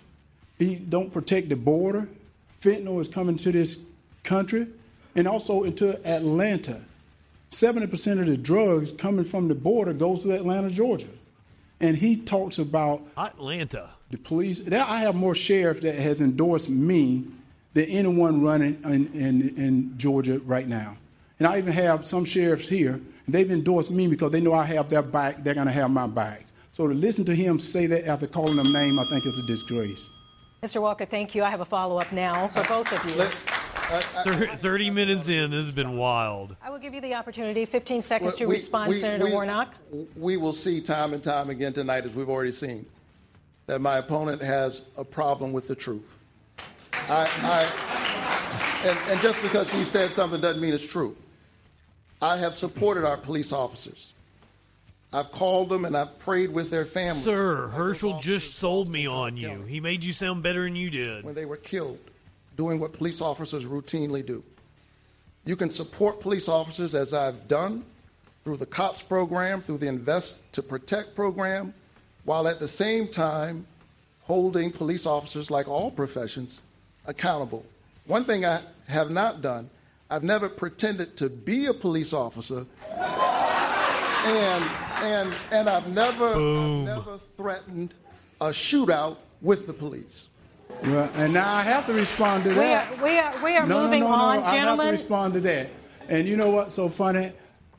He don't protect the border. Fentanyl is coming to this country and also into Atlanta. 70% of the drugs coming from the border goes to Atlanta, Georgia. And he talks about Atlanta. The police. I have more sheriff that has endorsed me than anyone running in, in, in Georgia right now. And I even have some sheriffs here, they've endorsed me because they know I have their back, they're going to have my back. So to listen to him say that after calling them name, I think is a disgrace. Mr. Walker, thank you. I have a follow up now for both of you. Uh, uh, 30 minutes in, this has been wild. I will give you the opportunity, 15 seconds Well, to we- respond, we- Senator we- Warnock. We will see time and time again tonight, as we've already seen, that my opponent has a problem with the truth. I, I, and, and just because he said something doesn't mean it's true. I have supported our police officers. I've called them and I've prayed with their families. Sir, Herschel just sold me on you. He made you sound better than you did. when they were killed doing what police officers routinely do. You can support police officers as I've done through the COPS program, through the Invest to Protect program, while at the same time holding police officers, like all professions, accountable. One thing I have not done, I've never pretended to be a police officer, and and and I've never, I've never threatened a shootout with the police. Well, and now I have to respond to We that. are, we are, we are no, moving no, no, on, no. I have to respond to that. And you know what's so funny?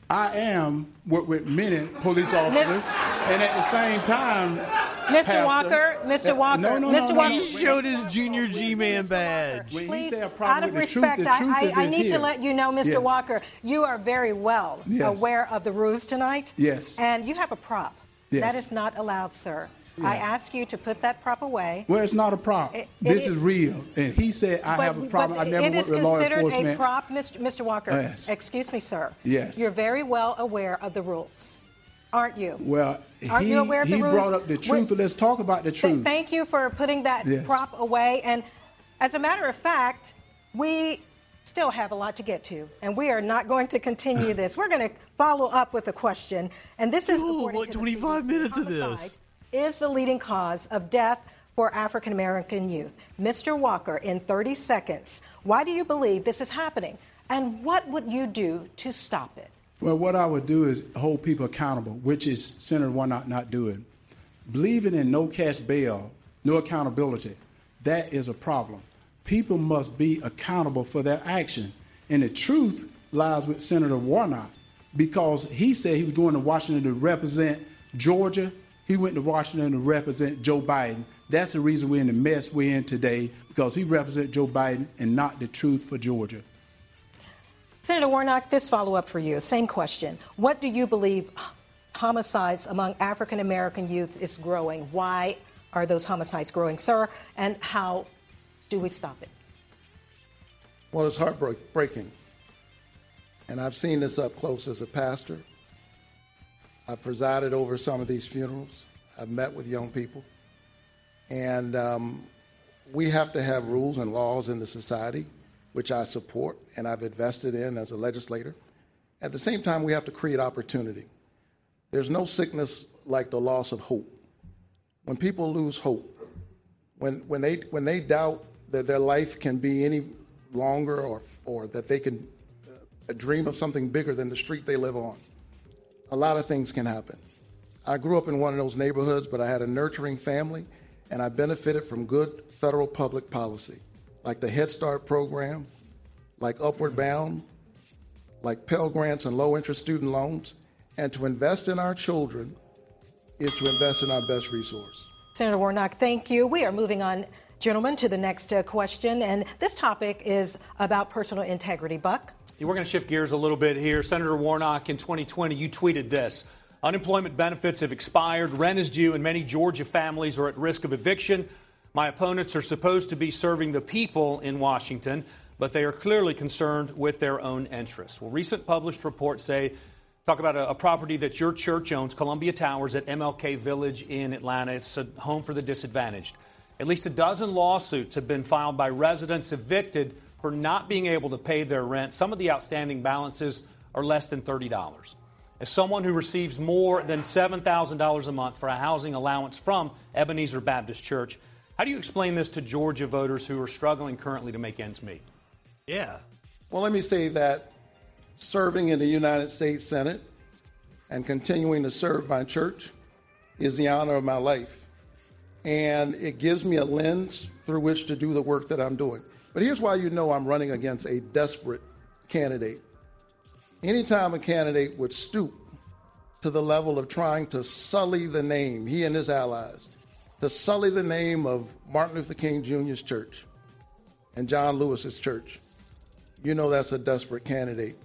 I am work with many police officers, and at the same time, Mr. Pastor- Walker, Mr. Walker, no, no, Mr. no, Walker. no. He showed his junior G-Man badge. When he Please, say a out of with the truth, respect, the truth I, I, I is need to let you know, Mr. Yes. Walker, you are very well Yes. aware of the rules tonight. Yes. And you have a prop. Yes. That is not allowed, sir. I ask you to put that prop away. Well, it's not a prop. It- this it- is real. And he said, I have a problem. I but never it worked is with law considered a prop, Mr. Mr. Walker. Yes. Excuse me, sir. Yes. You're very well aware of the rules, aren't you? Well, Aren't he, you aware of the he rules? brought up the truth. Wait. Let's talk about the Th- truth. thank you for putting that Yes. prop away. And as a matter of fact, we still have a lot to get to, and we are not going to continue this. We're going to follow up with a question, and this is Ooh, according like to the 25 CDC, minutes of this. Is the leading cause of death for African American youth. Mr. Walker, in 30 seconds, why do you believe this is happening? And what would you do to stop it? Well, what I would do is hold people accountable, which is Senator Warnock not doing. Believing in no cash bail, no accountability, that is a problem. People must be accountable for their action. And the truth lies with Senator Warnock because he said he was going to Washington to represent Georgia. He went to Washington to represent Joe Biden. That's the reason we're in the mess we're in today because he represents Joe Biden and not the truth for Georgia. Senator Warnock, this follow up for you. Same question. What do you believe homicides among African American youth is growing? Why are those homicides growing, sir? And how do we stop it? Well, it's heartbreaking. And I've seen this up close as a pastor. I've presided over some of these funerals. I've met with young people. And um, we have to have rules and laws in the society, which I support and I've invested in as a legislator. At the same time, we have to create opportunity. There's no sickness like the loss of hope. When people lose hope, when, when, they, when they doubt that their life can be any longer or, or that they can uh, dream of something bigger than the street they live on, a lot of things can happen. I grew up in one of those neighborhoods, but I had a nurturing family, and I benefited from good federal public policy, like the Head Start program, like Upward Bound, like Pell Grants and low interest student loans. And to invest in our children is to invest in our best resource. Senator Warnock, thank you. We are moving on, gentlemen, to the next uh, question. And this topic is about personal integrity. Buck? We're going to shift gears a little bit here. Senator Warnock, in 2020, you tweeted this Unemployment benefits have expired, rent is due, and many Georgia families are at risk of eviction. My opponents are supposed to be serving the people in Washington, but they are clearly concerned with their own interests. Well, recent published reports say Talk about a, a, property that your church owns, Columbia Towers at MLK Village in Atlanta. It's a home for the disadvantaged. At least a dozen lawsuits have been filed by residents evicted for not being able to pay their rent. Some of the outstanding balances are less than $30. As someone who receives more than $7,000 a month for a housing allowance from Ebenezer Baptist Church, how do you explain this to Georgia voters who are struggling currently to make ends meet? Yeah. Well, let me say that serving in the United States Senate and continuing to serve my church is the honor of my life. And it gives me a lens through which to do the work that I'm doing. But here's why you know I'm running against a desperate candidate. Anytime a candidate would stoop to the level of trying to sully the name, he and his allies, to sully the name of Martin Luther King Jr.'s church and John Lewis's church, you know that's a desperate candidate.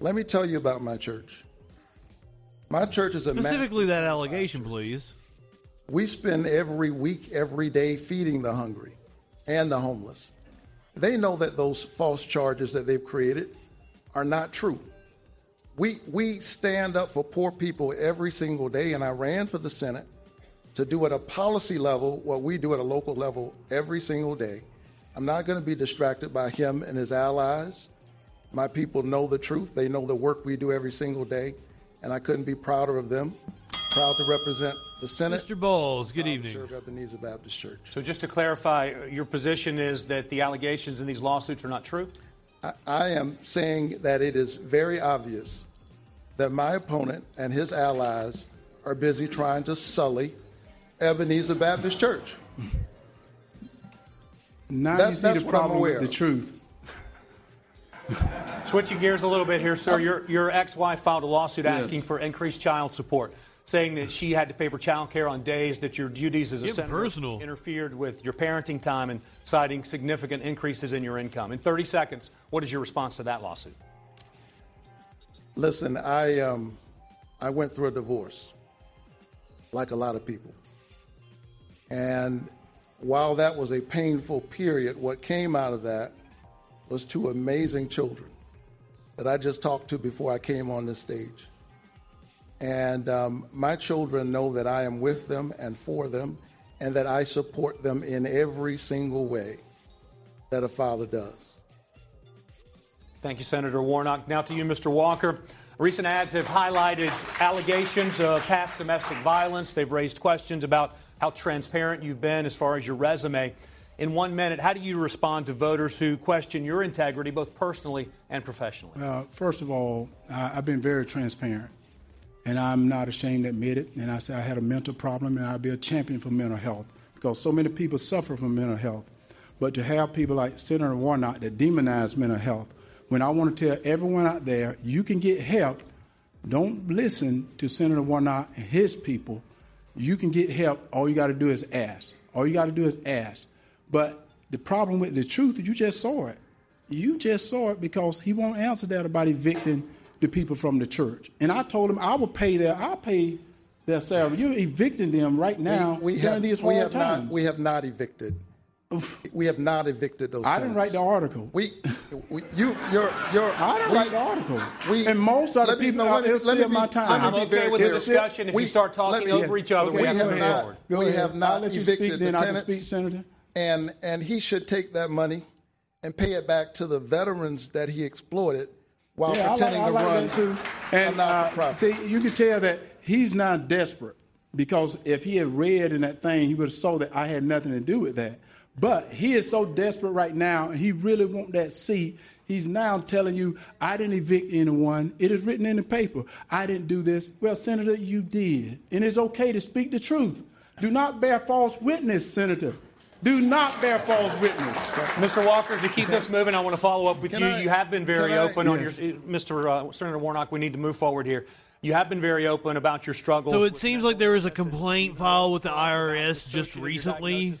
Let me tell you about my church. My church is a specifically that allegation, please. We spend every week, every day feeding the hungry and the homeless. They know that those false charges that they've created are not true. We we stand up for poor people every single day, and I ran for the Senate to do at a policy level what we do at a local level every single day. I'm not going to be distracted by him and his allies my people know the truth. They know the work we do every single day, and I couldn't be prouder of them. Proud to represent the Senate. Mr. Bowles, good evening. Serve at the needs of Baptist Church. So, just to clarify, your position is that the allegations in these lawsuits are not true? I, I am saying that it is very obvious that my opponent and his allies are busy trying to sully Ebenezer Baptist Church. Now that, you see the problem with the truth. Switching gears a little bit here, sir. Your, your ex wife filed a lawsuit asking for increased child support, saying that she had to pay for child care on days that your duties as a senator personal. interfered with your parenting time and citing significant increases in your income. In 30 seconds, what is your response to that lawsuit? Listen, I, um, I went through a divorce, like a lot of people. And while that was a painful period, what came out of that was two amazing children that I just talked to before I came on this stage. And um, my children know that I am with them and for them, and that I support them in every single way that a father does. Thank you, Senator Warnock. Now to you, Mr. Walker. Recent ads have highlighted allegations of past domestic violence. They've raised questions about how transparent you've been as far as your resume in one minute, how do you respond to voters who question your integrity, both personally and professionally? First of all, I, have been very transparent, and I'm not ashamed to admit it. And I say I had a mental problem, and I'll be a champion for mental health because so many people suffer from mental health. But to have people like Senator Warnock that demonize mental health, when I want to tell everyone out there, you can get help. Don't listen to Senator Warnock and his people. You can get help. All you got to do is ask. All you got to do is ask. But the problem with the truth, you just saw it. You just saw it because he won't answer that about evicting the people from the church. And I told him I will pay their I'll pay their salary. You're evicting them right now we, we have, these we have Not, we have not evicted We have not evicted those. I didn't write the article. We, we you, you're, you're. I didn't we- write the article. We, and most of the let me- people no, out let me- there me my time. let me I'm okay very with the discussion if We- you start talking me- over each other. we We have to have not, we have not let you evicted speak, the then I can tenants. speak, Senator. And and he should take that money and pay it back to the veterans that he exploited while yeah, pretending I like, to I run like that too. a And uh, not-for-profit. see, you can tell that he's not desperate because if he had read in that thing, he would have saw that I had nothing to do with that. But he is so desperate right now, and he really want that seat. He's now telling you, I didn't evict anyone. It is written in the paper. I didn't do this. Well, Senator, you did. And it's okay to speak the truth. Do not bear false witness, Senator. Do not bear false witness. Mr. Walker, to keep this moving, I want to follow up with Can you. I- you have been very can I- open on your, Mr. Uh, Senator Warnock. We need to move forward here. You have been very open about your struggles. So it seems like there was a complaint filed with the IRS just recently.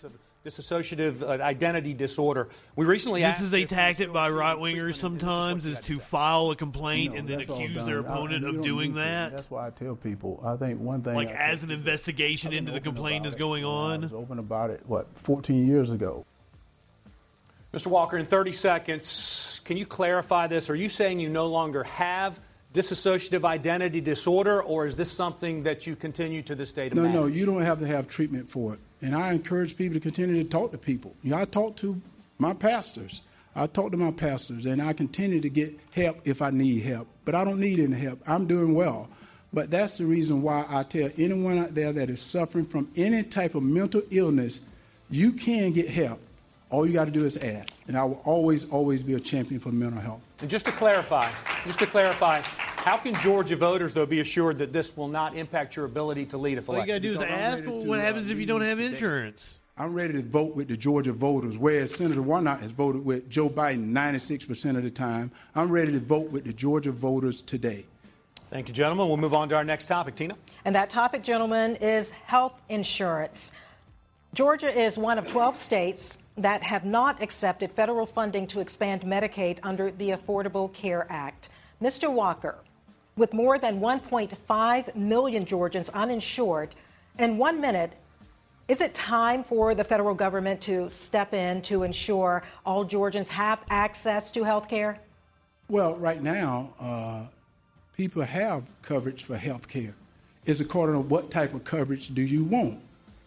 Dissociative uh, identity disorder. We recently This asked is a tactic by right wingers sometimes is to file a complaint and then accuse their opponent you of doing need to. that. That's why I tell people. I think one thing. Like I as an investigation into the complaint is going I on. was open about it. What 14 years ago. Mr. Walker, in 30 seconds, can you clarify this? Are you saying you no longer have dissociative identity disorder, or is this something that you continue to this day to No, manage? no, you don't have to have treatment for it. And I encourage people to continue to talk to people. You know, I talk to my pastors. I talk to my pastors, and I continue to get help if I need help. But I don't need any help. I'm doing well. But that's the reason why I tell anyone out there that is suffering from any type of mental illness, you can get help. All you got to do is ask. And I will always, always be a champion for mental health. And just to clarify, just to clarify, how can Georgia voters, though, be assured that this will not impact your ability to lead if All you got to do is ask ready well, what uh, happens if you don't have insurance. I'm ready to vote with the Georgia voters, whereas Senator Warnock has voted with Joe Biden 96% of the time. I'm ready to vote with the Georgia voters today. Thank you, gentlemen. We'll move on to our next topic. Tina? And that topic, gentlemen, is health insurance. Georgia is one of 12 states that have not accepted federal funding to expand Medicaid under the Affordable Care Act. Mr. Walker, with more than 1.5 million Georgians uninsured, in one minute, is it time for the federal government to step in to ensure all Georgians have access to health care? Well, right now, uh, people have coverage for health care. It's according to what type of coverage do you want.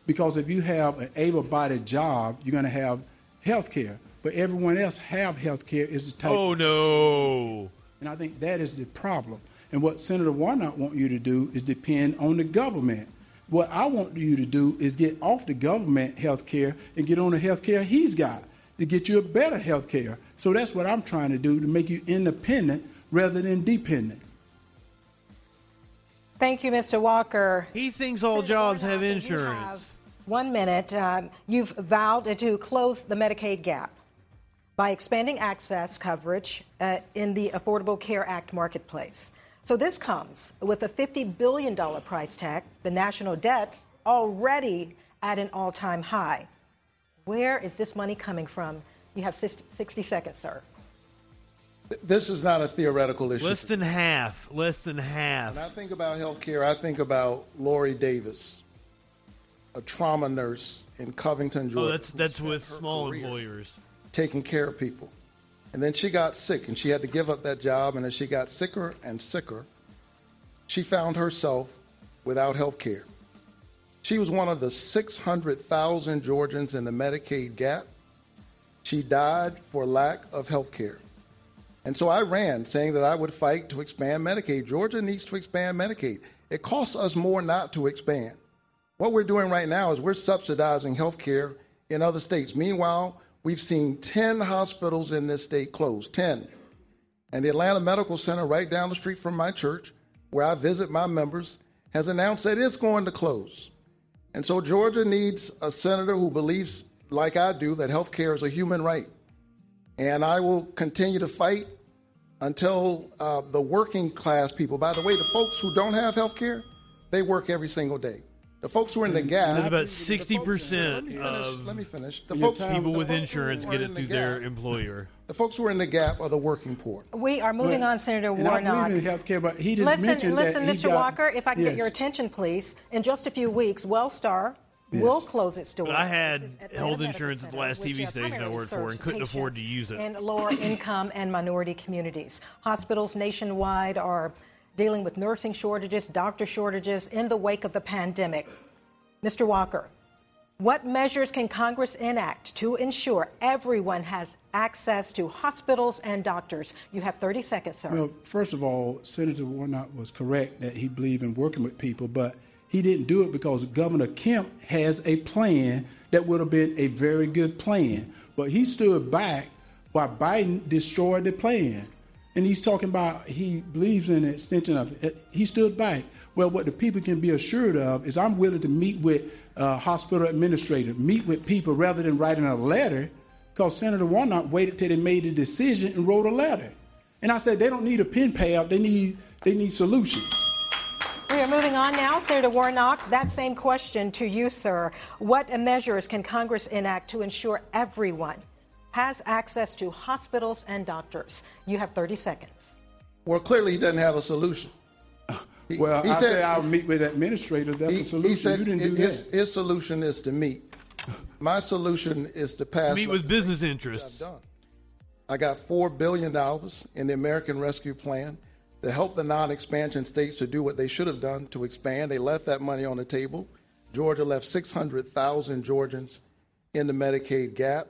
Because if you have an able-bodied job, you're going to have health care. But everyone else have health care is the type. Oh no! And I think that is the problem. And what Senator Warnock want you to do is depend on the government. What I want you to do is get off the government health care and get on the health care he's got to get you a better health care. So that's what I'm trying to do to make you independent rather than dependent. Thank you, Mr. Walker. He thinks all jobs have insurance. have one minute. Um, you've vowed to close the Medicaid gap by expanding access coverage uh, in the Affordable Care Act marketplace. So this comes with a $50 billion price tag, the national debt already at an all time high. Where is this money coming from? You have 60 60 seconds, sir. This is not a theoretical issue. Less than half. Less than half. When I think about health care, I think about Lori Davis, a trauma nurse in Covington, oh, Georgia. Oh, that's that's with small career employers. Taking care of people. And then she got sick and she had to give up that job. And as she got sicker and sicker, she found herself without health care. She was one of the 600,000 Georgians in the Medicaid gap. She died for lack of health care. And so I ran saying that I would fight to expand Medicaid. Georgia needs to expand Medicaid. It costs us more not to expand. What we're doing right now is we're subsidizing health care in other states. Meanwhile, we've seen 10 hospitals in this state close, 10. And the Atlanta Medical Center, right down the street from my church, where I visit my members, has announced that it's going to close. And so Georgia needs a senator who believes, like I do, that health care is a human right. And I will continue to fight until uh, the working class people, by the way, the folks who don't have health care, they work every single day. The folks who are in the gap. That's about sixty percent finish, of let me finish. The folks, people folks- with folks insurance who are get in it the through their gap- employer. The folks who are in the gap are the working poor. We are moving Well, on, Senator and I Warnock. believe in health care, but he didn't listen, mention listen, that Mr. got- Walker, if I can Yes. get your attention, please. In just a few weeks, Wellstar will close its doors. But I had This is Atlanta health Medical insurance at the last TV station I worked for and couldn't afford to use it. In lower income and minority communities. Hospitals nationwide are dealing with nursing shortages, doctor shortages in the wake of the pandemic. Mr. Walker, what measures can Congress enact to ensure everyone has access to hospitals and doctors? You have 30 seconds, sir. Well, first of all, Senator Warnock was correct that he believed in working with people, but he didn't do it because Governor Kemp has a plan that would have been a very good plan. But he stood back while Biden destroyed the plan. And he's talking about he believes in the extension of it. He stood back. Well, what the people can be assured of is I'm willing to meet with uh, hospital administrators, meet with people rather than writing a letter, because Senator Warnock waited till they made the decision and wrote a letter. And I said they don't need a pen payout; they need they need solutions. We are moving on now. Senator Warnock, that same question to you, sir. What measures can Congress enact to ensure everyone has access to hospitals and doctors? You have 30 seconds. Well, clearly he doesn't have a solution. He- Well, he I said- said I'll meet with administrators. That's he, a solution. he said you didn't do his, that. his solution is to meet. My solution is to pass. Meet with business interests. I got $4 billion in the American Rescue Plan to help the non expansion states to do what they should have done to expand. They left that money on the table. Georgia left 600,000 Georgians in the Medicaid gap.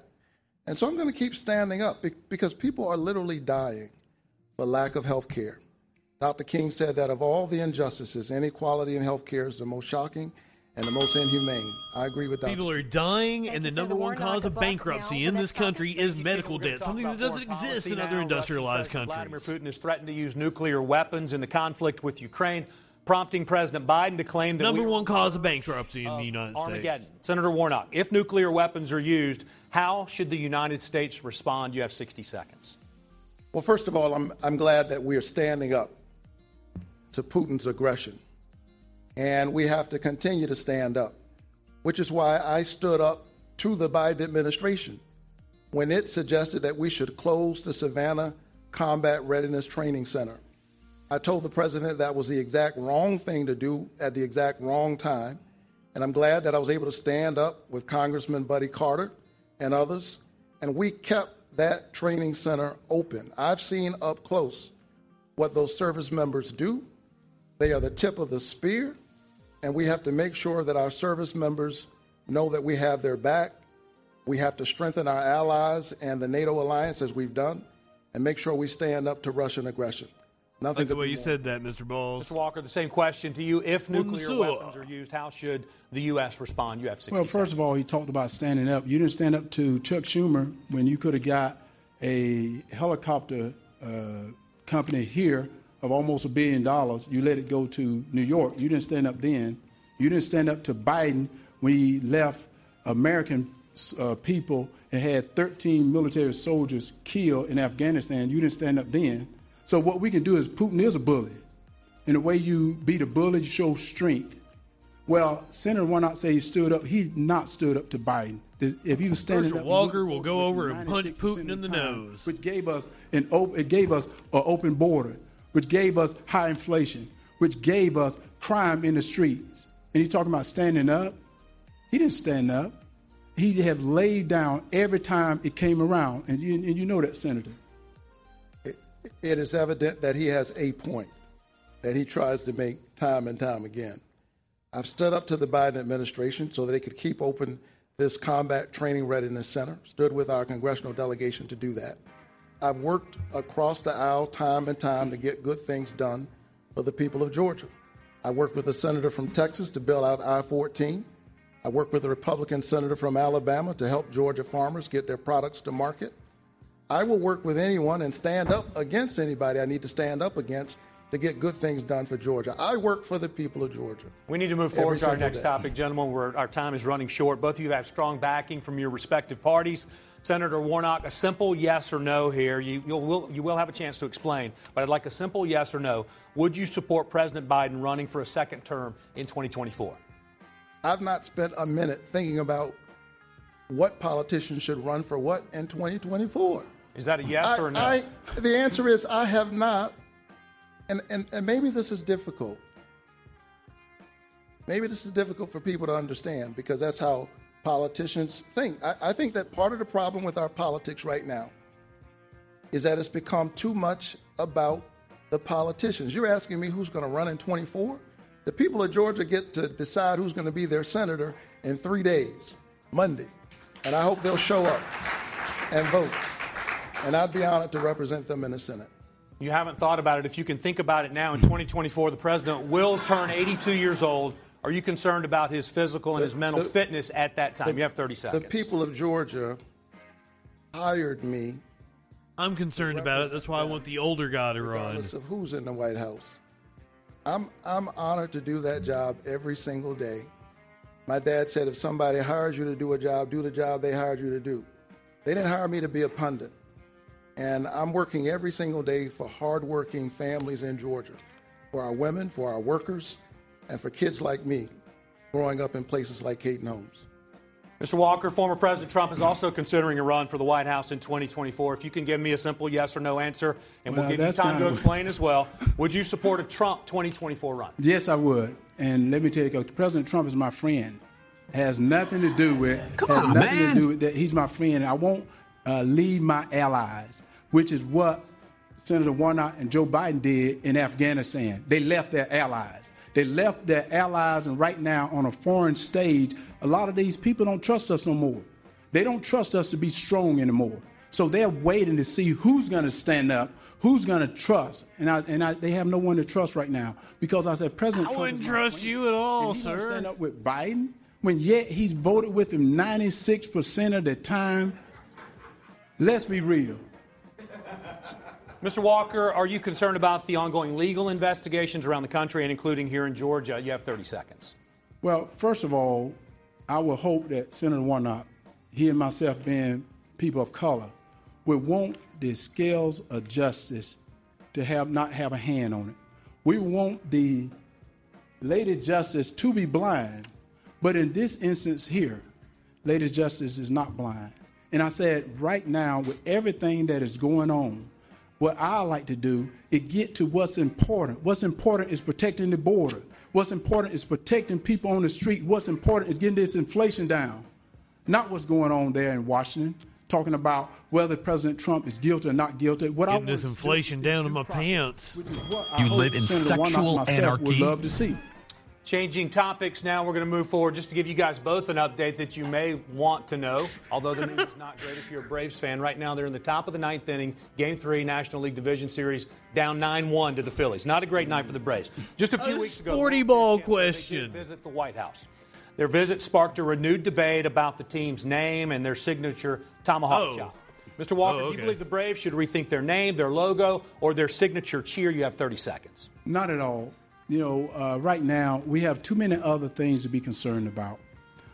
And so I'm going to keep standing up because people are literally dying for lack of health care. Dr. King said that of all the injustices, inequality in health care is the most shocking and the most inhumane. I agree with Dr. People are dying, and the number one cause of bankruptcy in this country is medical debt, something that doesn't exist in other industrialized countries. Vladimir Putin has threatened to use nuclear weapons in the conflict with Ukraine, prompting President Biden to claim that Number we one cause of bankruptcy in the United Armageddon. States. Senator Warnock, if nuclear weapons are used, how should the United States respond? You have 60 seconds. Well, first of all, I'm, I'm glad that we are standing up to Putin's aggression. And we have to continue to stand up, which is why I stood up to the Biden administration when it suggested that we should close the Savannah Combat Readiness Training Center. I told the president that was the exact wrong thing to do at the exact wrong time. And I'm glad that I was able to stand up with Congressman Buddy Carter and others. And we kept that training center open. I've seen up close what those service members do. They are the tip of the spear. And we have to make sure that our service members know that we have their back. We have to strengthen our allies and the NATO alliance as we've done and make sure we stand up to Russian aggression. Nothing Like the way you said that, Mr. Balls. Mr. Walker, the same question to you. If nuclear Bonjour. weapons are used, how should the U.S. respond? You have 60 Well, first of all, he talked about standing up. You didn't stand up to Chuck Schumer when you could have got a helicopter uh, company here of almost a billion dollars. You let it go to New York. You didn't stand up then. You didn't stand up to Biden when he left American uh, people and had 13 military soldiers killed in Afghanistan. You didn't stand up then. So what we can do is Putin is a bully. And the way you beat a bully, you show strength. Well, Senator Warnock say he stood up. He not stood up to Biden. If he was standing Herschel up, Walker will go over and punch Putin in the time, nose. which gave us an op- it gave us an open border, which gave us high inflation, which gave us crime in the streets. And he talking about standing up. He didn't stand up. He have laid down every time it came around, and you, and you know that, Senator. It is evident that he has a point that he tries to make time and time again. I've stood up to the Biden administration so that they could keep open this Combat Training Readiness Center, stood with our congressional delegation to do that. I've worked across the aisle time and time to get good things done for the people of Georgia. I worked with a senator from Texas to build out I 14. I worked with a Republican senator from Alabama to help Georgia farmers get their products to market. I will work with anyone and stand up against anybody I need to stand up against to get good things done for Georgia. I work for the people of Georgia. We need to move forward to our next day. topic, gentlemen. Where our time is running short. Both of you have strong backing from your respective parties. Senator Warnock, a simple yes or no here. You, you'll, will, you will have a chance to explain, but I'd like a simple yes or no. Would you support President Biden running for a second term in 2024? I've not spent a minute thinking about what politicians should run for what in 2024. Is that a yes I- or a no? I- the answer is I have not, and, and, and maybe this is difficult. maybe this is difficult for people to understand because that's how politicians think. I, I think that part of the problem with our politics right now is that it's become too much about the politicians. You're asking me who's going to run in 24? The people of Georgia get to decide who's going to be their senator in three days, Monday. And I hope they'll show up and vote. And I'd be honored to represent them in the Senate. You haven't thought about it. If you can think about it now in 2024, the president will turn 82 years old. Are you concerned about his physical and his mental the- fitness at that time? the- you have 30 seconds. The people of Georgia hired me I'm concerned about it. That's why I want the older guy to run. regardless of who's in the White House. I'm I'm honored to do that job every single day. My dad said if somebody hires you to do a job, do the job they hired you to do. They didn't hire me to be a pundit. And I'm working every single day for hardworking families in Georgia, for our women, for our workers, and for kids like me growing up in places like Kayton Homes. Mr. Walker, former President Trump is also considering a run for the White House in 2024. If you can give me a simple yes or no answer, and we'll Well, give you time to explain as well, would you support a Trump 2024 run? Yes, I would. And let me tell you, President Trump is my friend. Has nothing to do with. Come has on, nothing man. to do with that. He's my friend. I won't uh, leave my allies, which is what Senator Warnock and Joe Biden did in Afghanistan. They left their allies. They left their allies, and right now on a foreign stage, a lot of these people don't trust us no more. They don't trust us to be strong anymore. So they're waiting to see who's going to stand up, who's going to trust, and I, and I, they have no one to trust right now because I said President I Trump wouldn't trust you at all, sir. Stand up with Biden when yet he's voted with him 96 percent of the time. Let's be real. Mr. Walker, are you concerned about the ongoing legal investigations around the country and including here in Georgia? You have 30 seconds. Well, first of all, I would hope that Senator Warnock, he and myself being people of color, would want the scales of justice to have not have a hand on it. We want the Lady Justice to be blind, but in this instance here, Lady Justice is not blind. And I said, right now, with everything that is going on, what I like to do is get to what's important. What's important is protecting the border. What's important is protecting people on the street. What's important is getting this inflation down. Not what's going on there in Washington, talking about whether President Trump is guilty or not guilty. What I Getting want this is to inflation down in my pants. You live in Senator sexual and myself Would anarchy. love to see. Changing topics now, we're going to move forward just to give you guys both an update that you may want to know. Although the news is not great if you're a Braves fan. Right now, they're in the top of the ninth inning, Game Three, National League Division Series, down 9-1 to the Phillies. Not a great night for the Braves. Just a few A weeks ago, sporty the ball World they question. did visit the White House. Their visit sparked a renewed debate about the team's name and their signature tomahawk Oh. chop. Mr. Walker, Oh, do you believe the Braves should rethink their name, their logo, or their signature cheer? You have 30 seconds. Not at all. You know, uh, right now we have too many other things to be concerned about.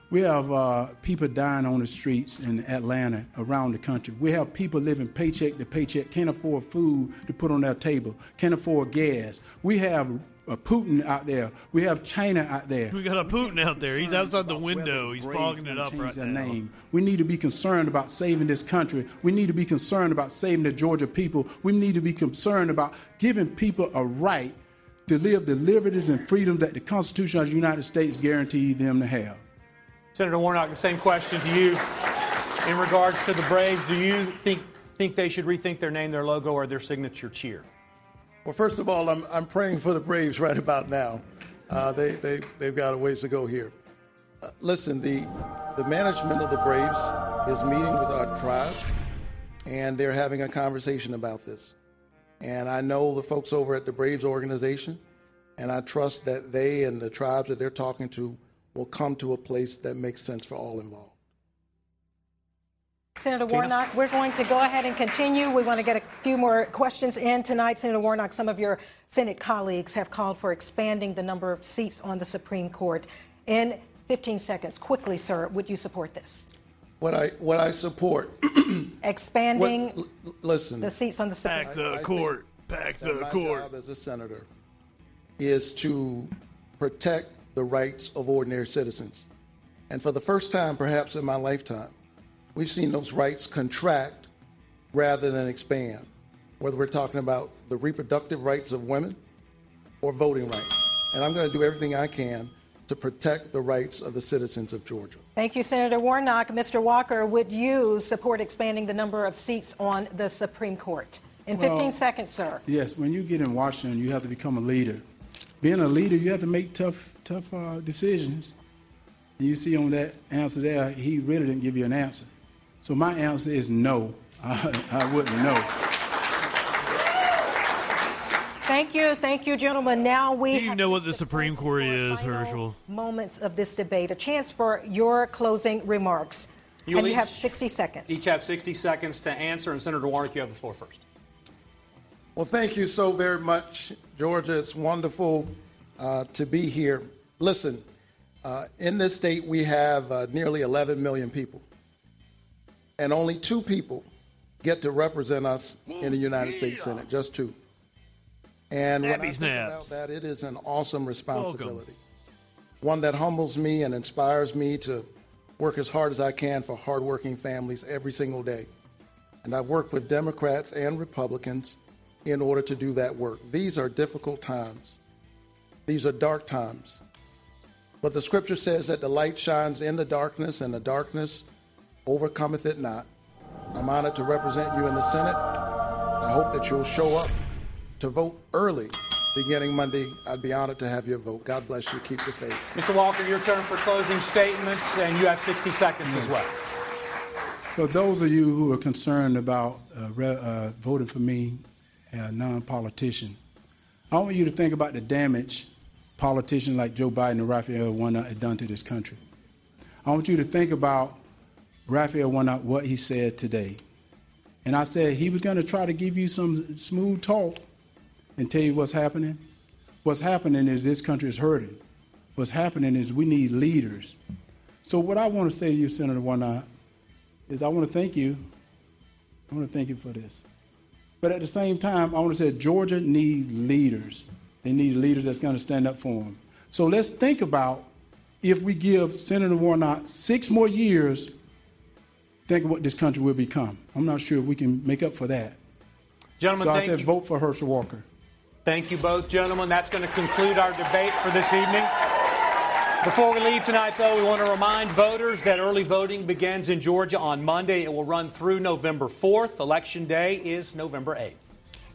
We have uh, people dying on the streets in Atlanta, around the country. We have people living paycheck to paycheck, can't afford food to put on their table, can't afford gas. We have uh, Putin out there. We have China out there. We got a Putin out there. He's outside the window. He's fogging it up right now. Name. We need to be concerned about saving this country. We need to be concerned about saving the Georgia people. We need to be concerned about giving people a right to live the liberties and freedoms that the Constitution of the United States guarantees them to have. Senator Warnock, the same question to you. In regards to the Braves, do you think think they should rethink their name, their logo, or their signature cheer? Well, first of all, I'm, I'm praying for the Braves right about now. Uh, they, they, they've got a ways to go here. Uh, listen, the, the management of the Braves is meeting with our tribe, and they're having a conversation about this. And I know the folks over at the Braves organization, and I trust that they and the tribes that they're talking to will come to a place that makes sense for all involved. Senator Tina? Warnock, we're going to go ahead and continue. We want to get a few more questions in tonight. Senator Warnock, some of your Senate colleagues have called for expanding the number of seats on the Supreme Court. In 15 seconds, quickly, sir, would you support this? What I, what I support, Expanding what, l- listen, the seats on the Supreme Pack Court. the court. Pack the my court. job as a senator is to protect the rights of ordinary citizens. And for the first time, perhaps in my lifetime, we've seen those rights contract rather than expand, whether we're talking about the reproductive rights of women or voting rights. And I'm going to do everything I can to protect the rights of the citizens of Georgia. Thank you, Senator Warnock. Mr. Walker, would you support expanding the number of seats on the Supreme Court? In 15 seconds, sir. Yes, when you get in Washington, you have to become a leader. Being a leader, you have to make tough, tough uh, decisions. And you see on that answer there, he really didn't give you an answer. So my answer is no. I, I wouldn't know. Thank you, thank you, gentlemen. Now we you have know what the Supreme Court is, Herschel? moments of this debate. A chance for your closing remarks. You and you each- have 60 seconds. Each have 60 seconds to answer, and Senator Warnock, you have the floor first. Well, thank you so very much, Georgia. It's wonderful uh, to be here. Listen, uh, in this state, we have uh, nearly 11 million people, and only two people get to represent us in the United States Senate, just two. And when I think snaps. about that, it is an awesome responsibility, one that humbles me and inspires me to work as hard as I can for hardworking families every single day. And I've worked with Democrats and Republicans in order to do that work. These are difficult times. These are dark times. But the scripture says that the light shines in the darkness, and the darkness overcometh it not. I'm honored to represent you in the Senate. I hope that you'll show up to vote early beginning Monday. I'd be honored to have your vote. God bless you. Keep the faith. Mr. Walker, your turn for closing statements, and you have 60 seconds as well. For those of you who are concerned about uh, re- uh, voting for me, a non-politician, I want you to think about the damage politicians like Joe Biden and Raphael Warnock have done to this country. I want you to think about Raphael Warnock, what he said today. And I said he was going to try to give you some smooth talk and tell you what's happening. What's happening is this country is hurting. What's happening is we need leaders. So what I want to say to you, Senator Warnock, is I want to thank you. I want to thank you for this. But at the same time, I want to say Georgia needs leaders. They need leaders that's going to stand up for them. So let's think about if we give Senator Warnock six more years, think of what this country will become. I'm not sure if we can make up for that. Gentlemen, so I said you. vote for Herschel Walker. Thank you both, gentlemen. That's going to conclude our debate for this evening. Before we leave tonight, though, we want to remind voters that early voting begins in Georgia on Monday. It will run through November 4th. Election day is November 8th.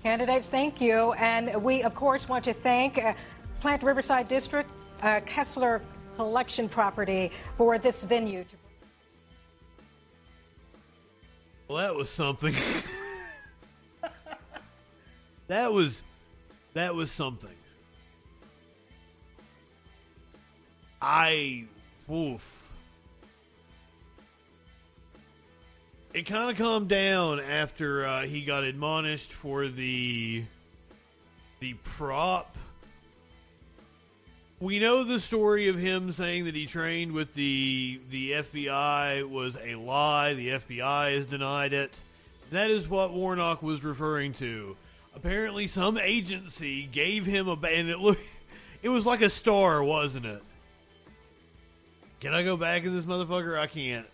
Candidates, thank you. And we, of course, want to thank uh, Plant Riverside District, uh, Kessler Collection Property for this venue. Well, that was something. that was that was something. I woof. It kind of calmed down after uh, he got admonished for the the prop. We know the story of him saying that he trained with the the FBI was a lie. The FBI has denied it. That is what Warnock was referring to. Apparently, some agency gave him a and it look. It was like a star, wasn't it? Can I go back in this motherfucker? I can't.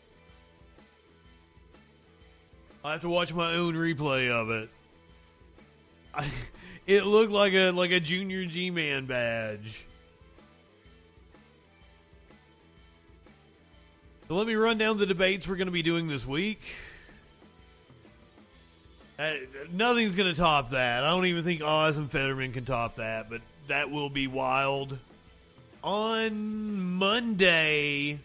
I have to watch my own replay of it. I, it looked like a like a junior G man badge. So let me run down the debates we're going to be doing this week. Uh, nothing's going to top that. I don't even think Oz and Fetterman can top that, but that will be wild. On Monday,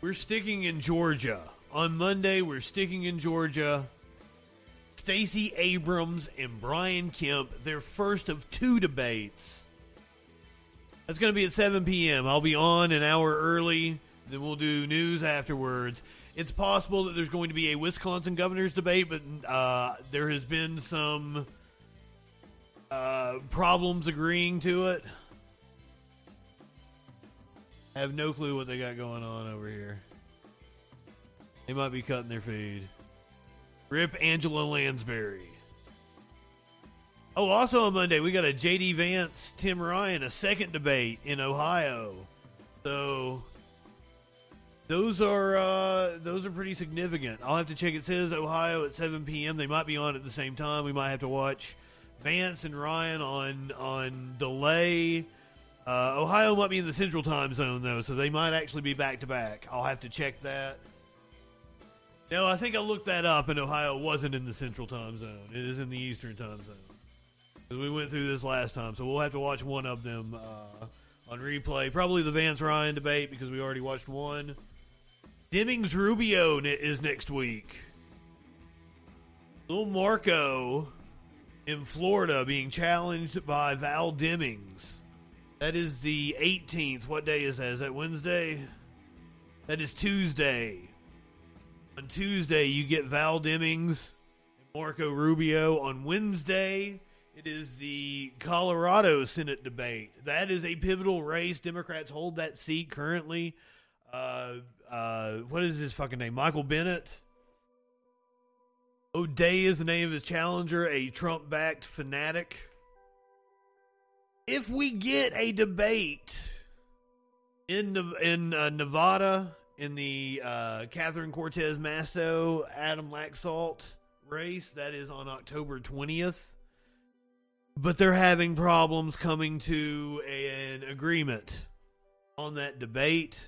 we're sticking in Georgia. On Monday, we're sticking in Georgia. Stacey Abrams and Brian Kemp, their first of two debates. That's going to be at 7 p.m. I'll be on an hour early. Then we'll do news afterwards. It's possible that there's going to be a Wisconsin governor's debate, but uh, there has been some uh, problems agreeing to it. I have no clue what they got going on over here. They might be cutting their feed. Rip Angela Lansbury. Oh, also on Monday, we got a JD Vance, Tim Ryan, a second debate in Ohio. So those are uh, those are pretty significant. I'll have to check. It says Ohio at 7 p.m. They might be on at the same time. We might have to watch Vance and Ryan on on delay. Uh, Ohio might be in the central time zone though, so they might actually be back to back. I'll have to check that. No, I think I looked that up, and Ohio wasn't in the central time zone. It is in the eastern time zone. we went through this last time, so we'll have to watch one of them uh, on replay. Probably the Vance Ryan debate because we already watched one. Demings Rubio is next week. Little Marco in Florida being challenged by Val Demings. That is the 18th. What day is that? Is that Wednesday? That is Tuesday. On Tuesday, you get Val Demings and Marco Rubio. On Wednesday, it is the Colorado Senate debate. That is a pivotal race. Democrats hold that seat currently. Uh, uh, what is his fucking name? Michael Bennet. O'Dea is the name of his challenger, a Trump backed fanatic. If we get a debate in in uh, Nevada in the uh, Catherine Cortez Masto Adam Laxalt race, that is on October 20th. But they're having problems coming to an agreement on that debate.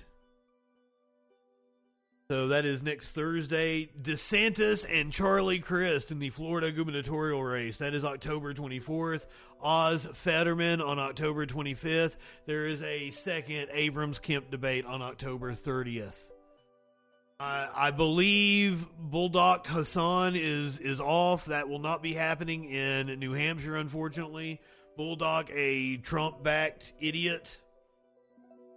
So that is next Thursday. DeSantis and Charlie Crist in the Florida gubernatorial race. That is October 24th. Oz Fetterman on October 25th. There is a second Abrams Kemp debate on October 30th. I, I believe Bolduc Hassan is is off. That will not be happening in New Hampshire, unfortunately. Bolduc, a Trump-backed idiot.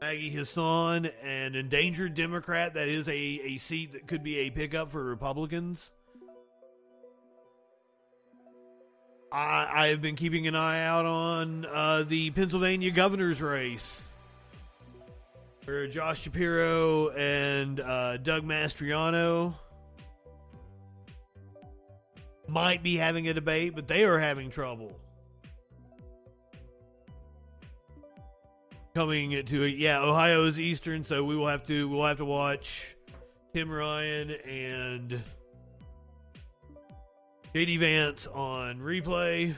Maggie Hassan, an endangered Democrat. That is a, a seat that could be a pickup for Republicans. I, I have been keeping an eye out on uh, the Pennsylvania governor's race. Where Josh Shapiro and uh, Doug Mastriano might be having a debate, but they are having trouble. Coming to yeah ohio is eastern so we will have to we'll have to watch tim ryan and jd vance on replay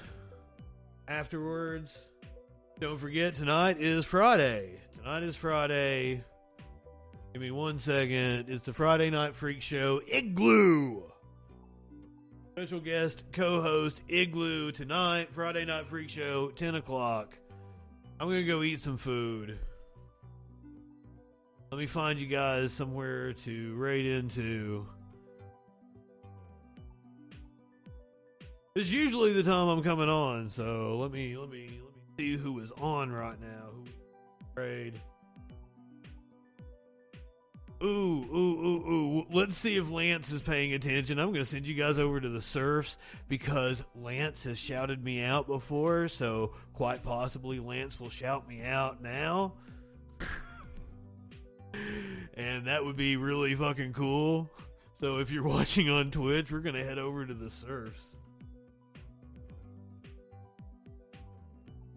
afterwards. Don't forget tonight is friday. Tonight is friday. Give me one second. It's the friday night freak show. Igloo! Special guest co-host igloo tonight. Friday night freak show 10 o'clock I'm gonna go eat some food. Let me find you guys somewhere to raid into. It's usually the time I'm coming on, so let me let me let me see who is on right now. Who raid? Ooh, ooh, ooh, ooh. Let's see if Lance is paying attention. I'm going to send you guys over to the Serfs because Lance has shouted me out before, so quite possibly Lance will shout me out now. and that would be really fucking cool. So if you're watching on Twitch, we're going to head over to the Serfs.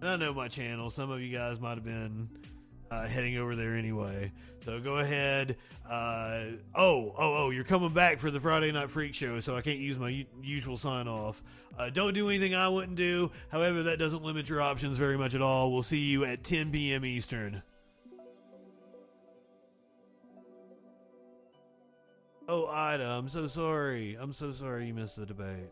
And I know my channel. Some of you guys might have been uh, heading over there anyway. So go ahead. Uh, oh, oh, oh! You're coming back for the Friday Night Freak Show, so I can't use my usual sign off. Uh, don't do anything I wouldn't do. However, that doesn't limit your options very much at all. We'll see you at 10 p.m. Eastern. Oh, Ida, I'm so sorry. I'm so sorry you missed the debate.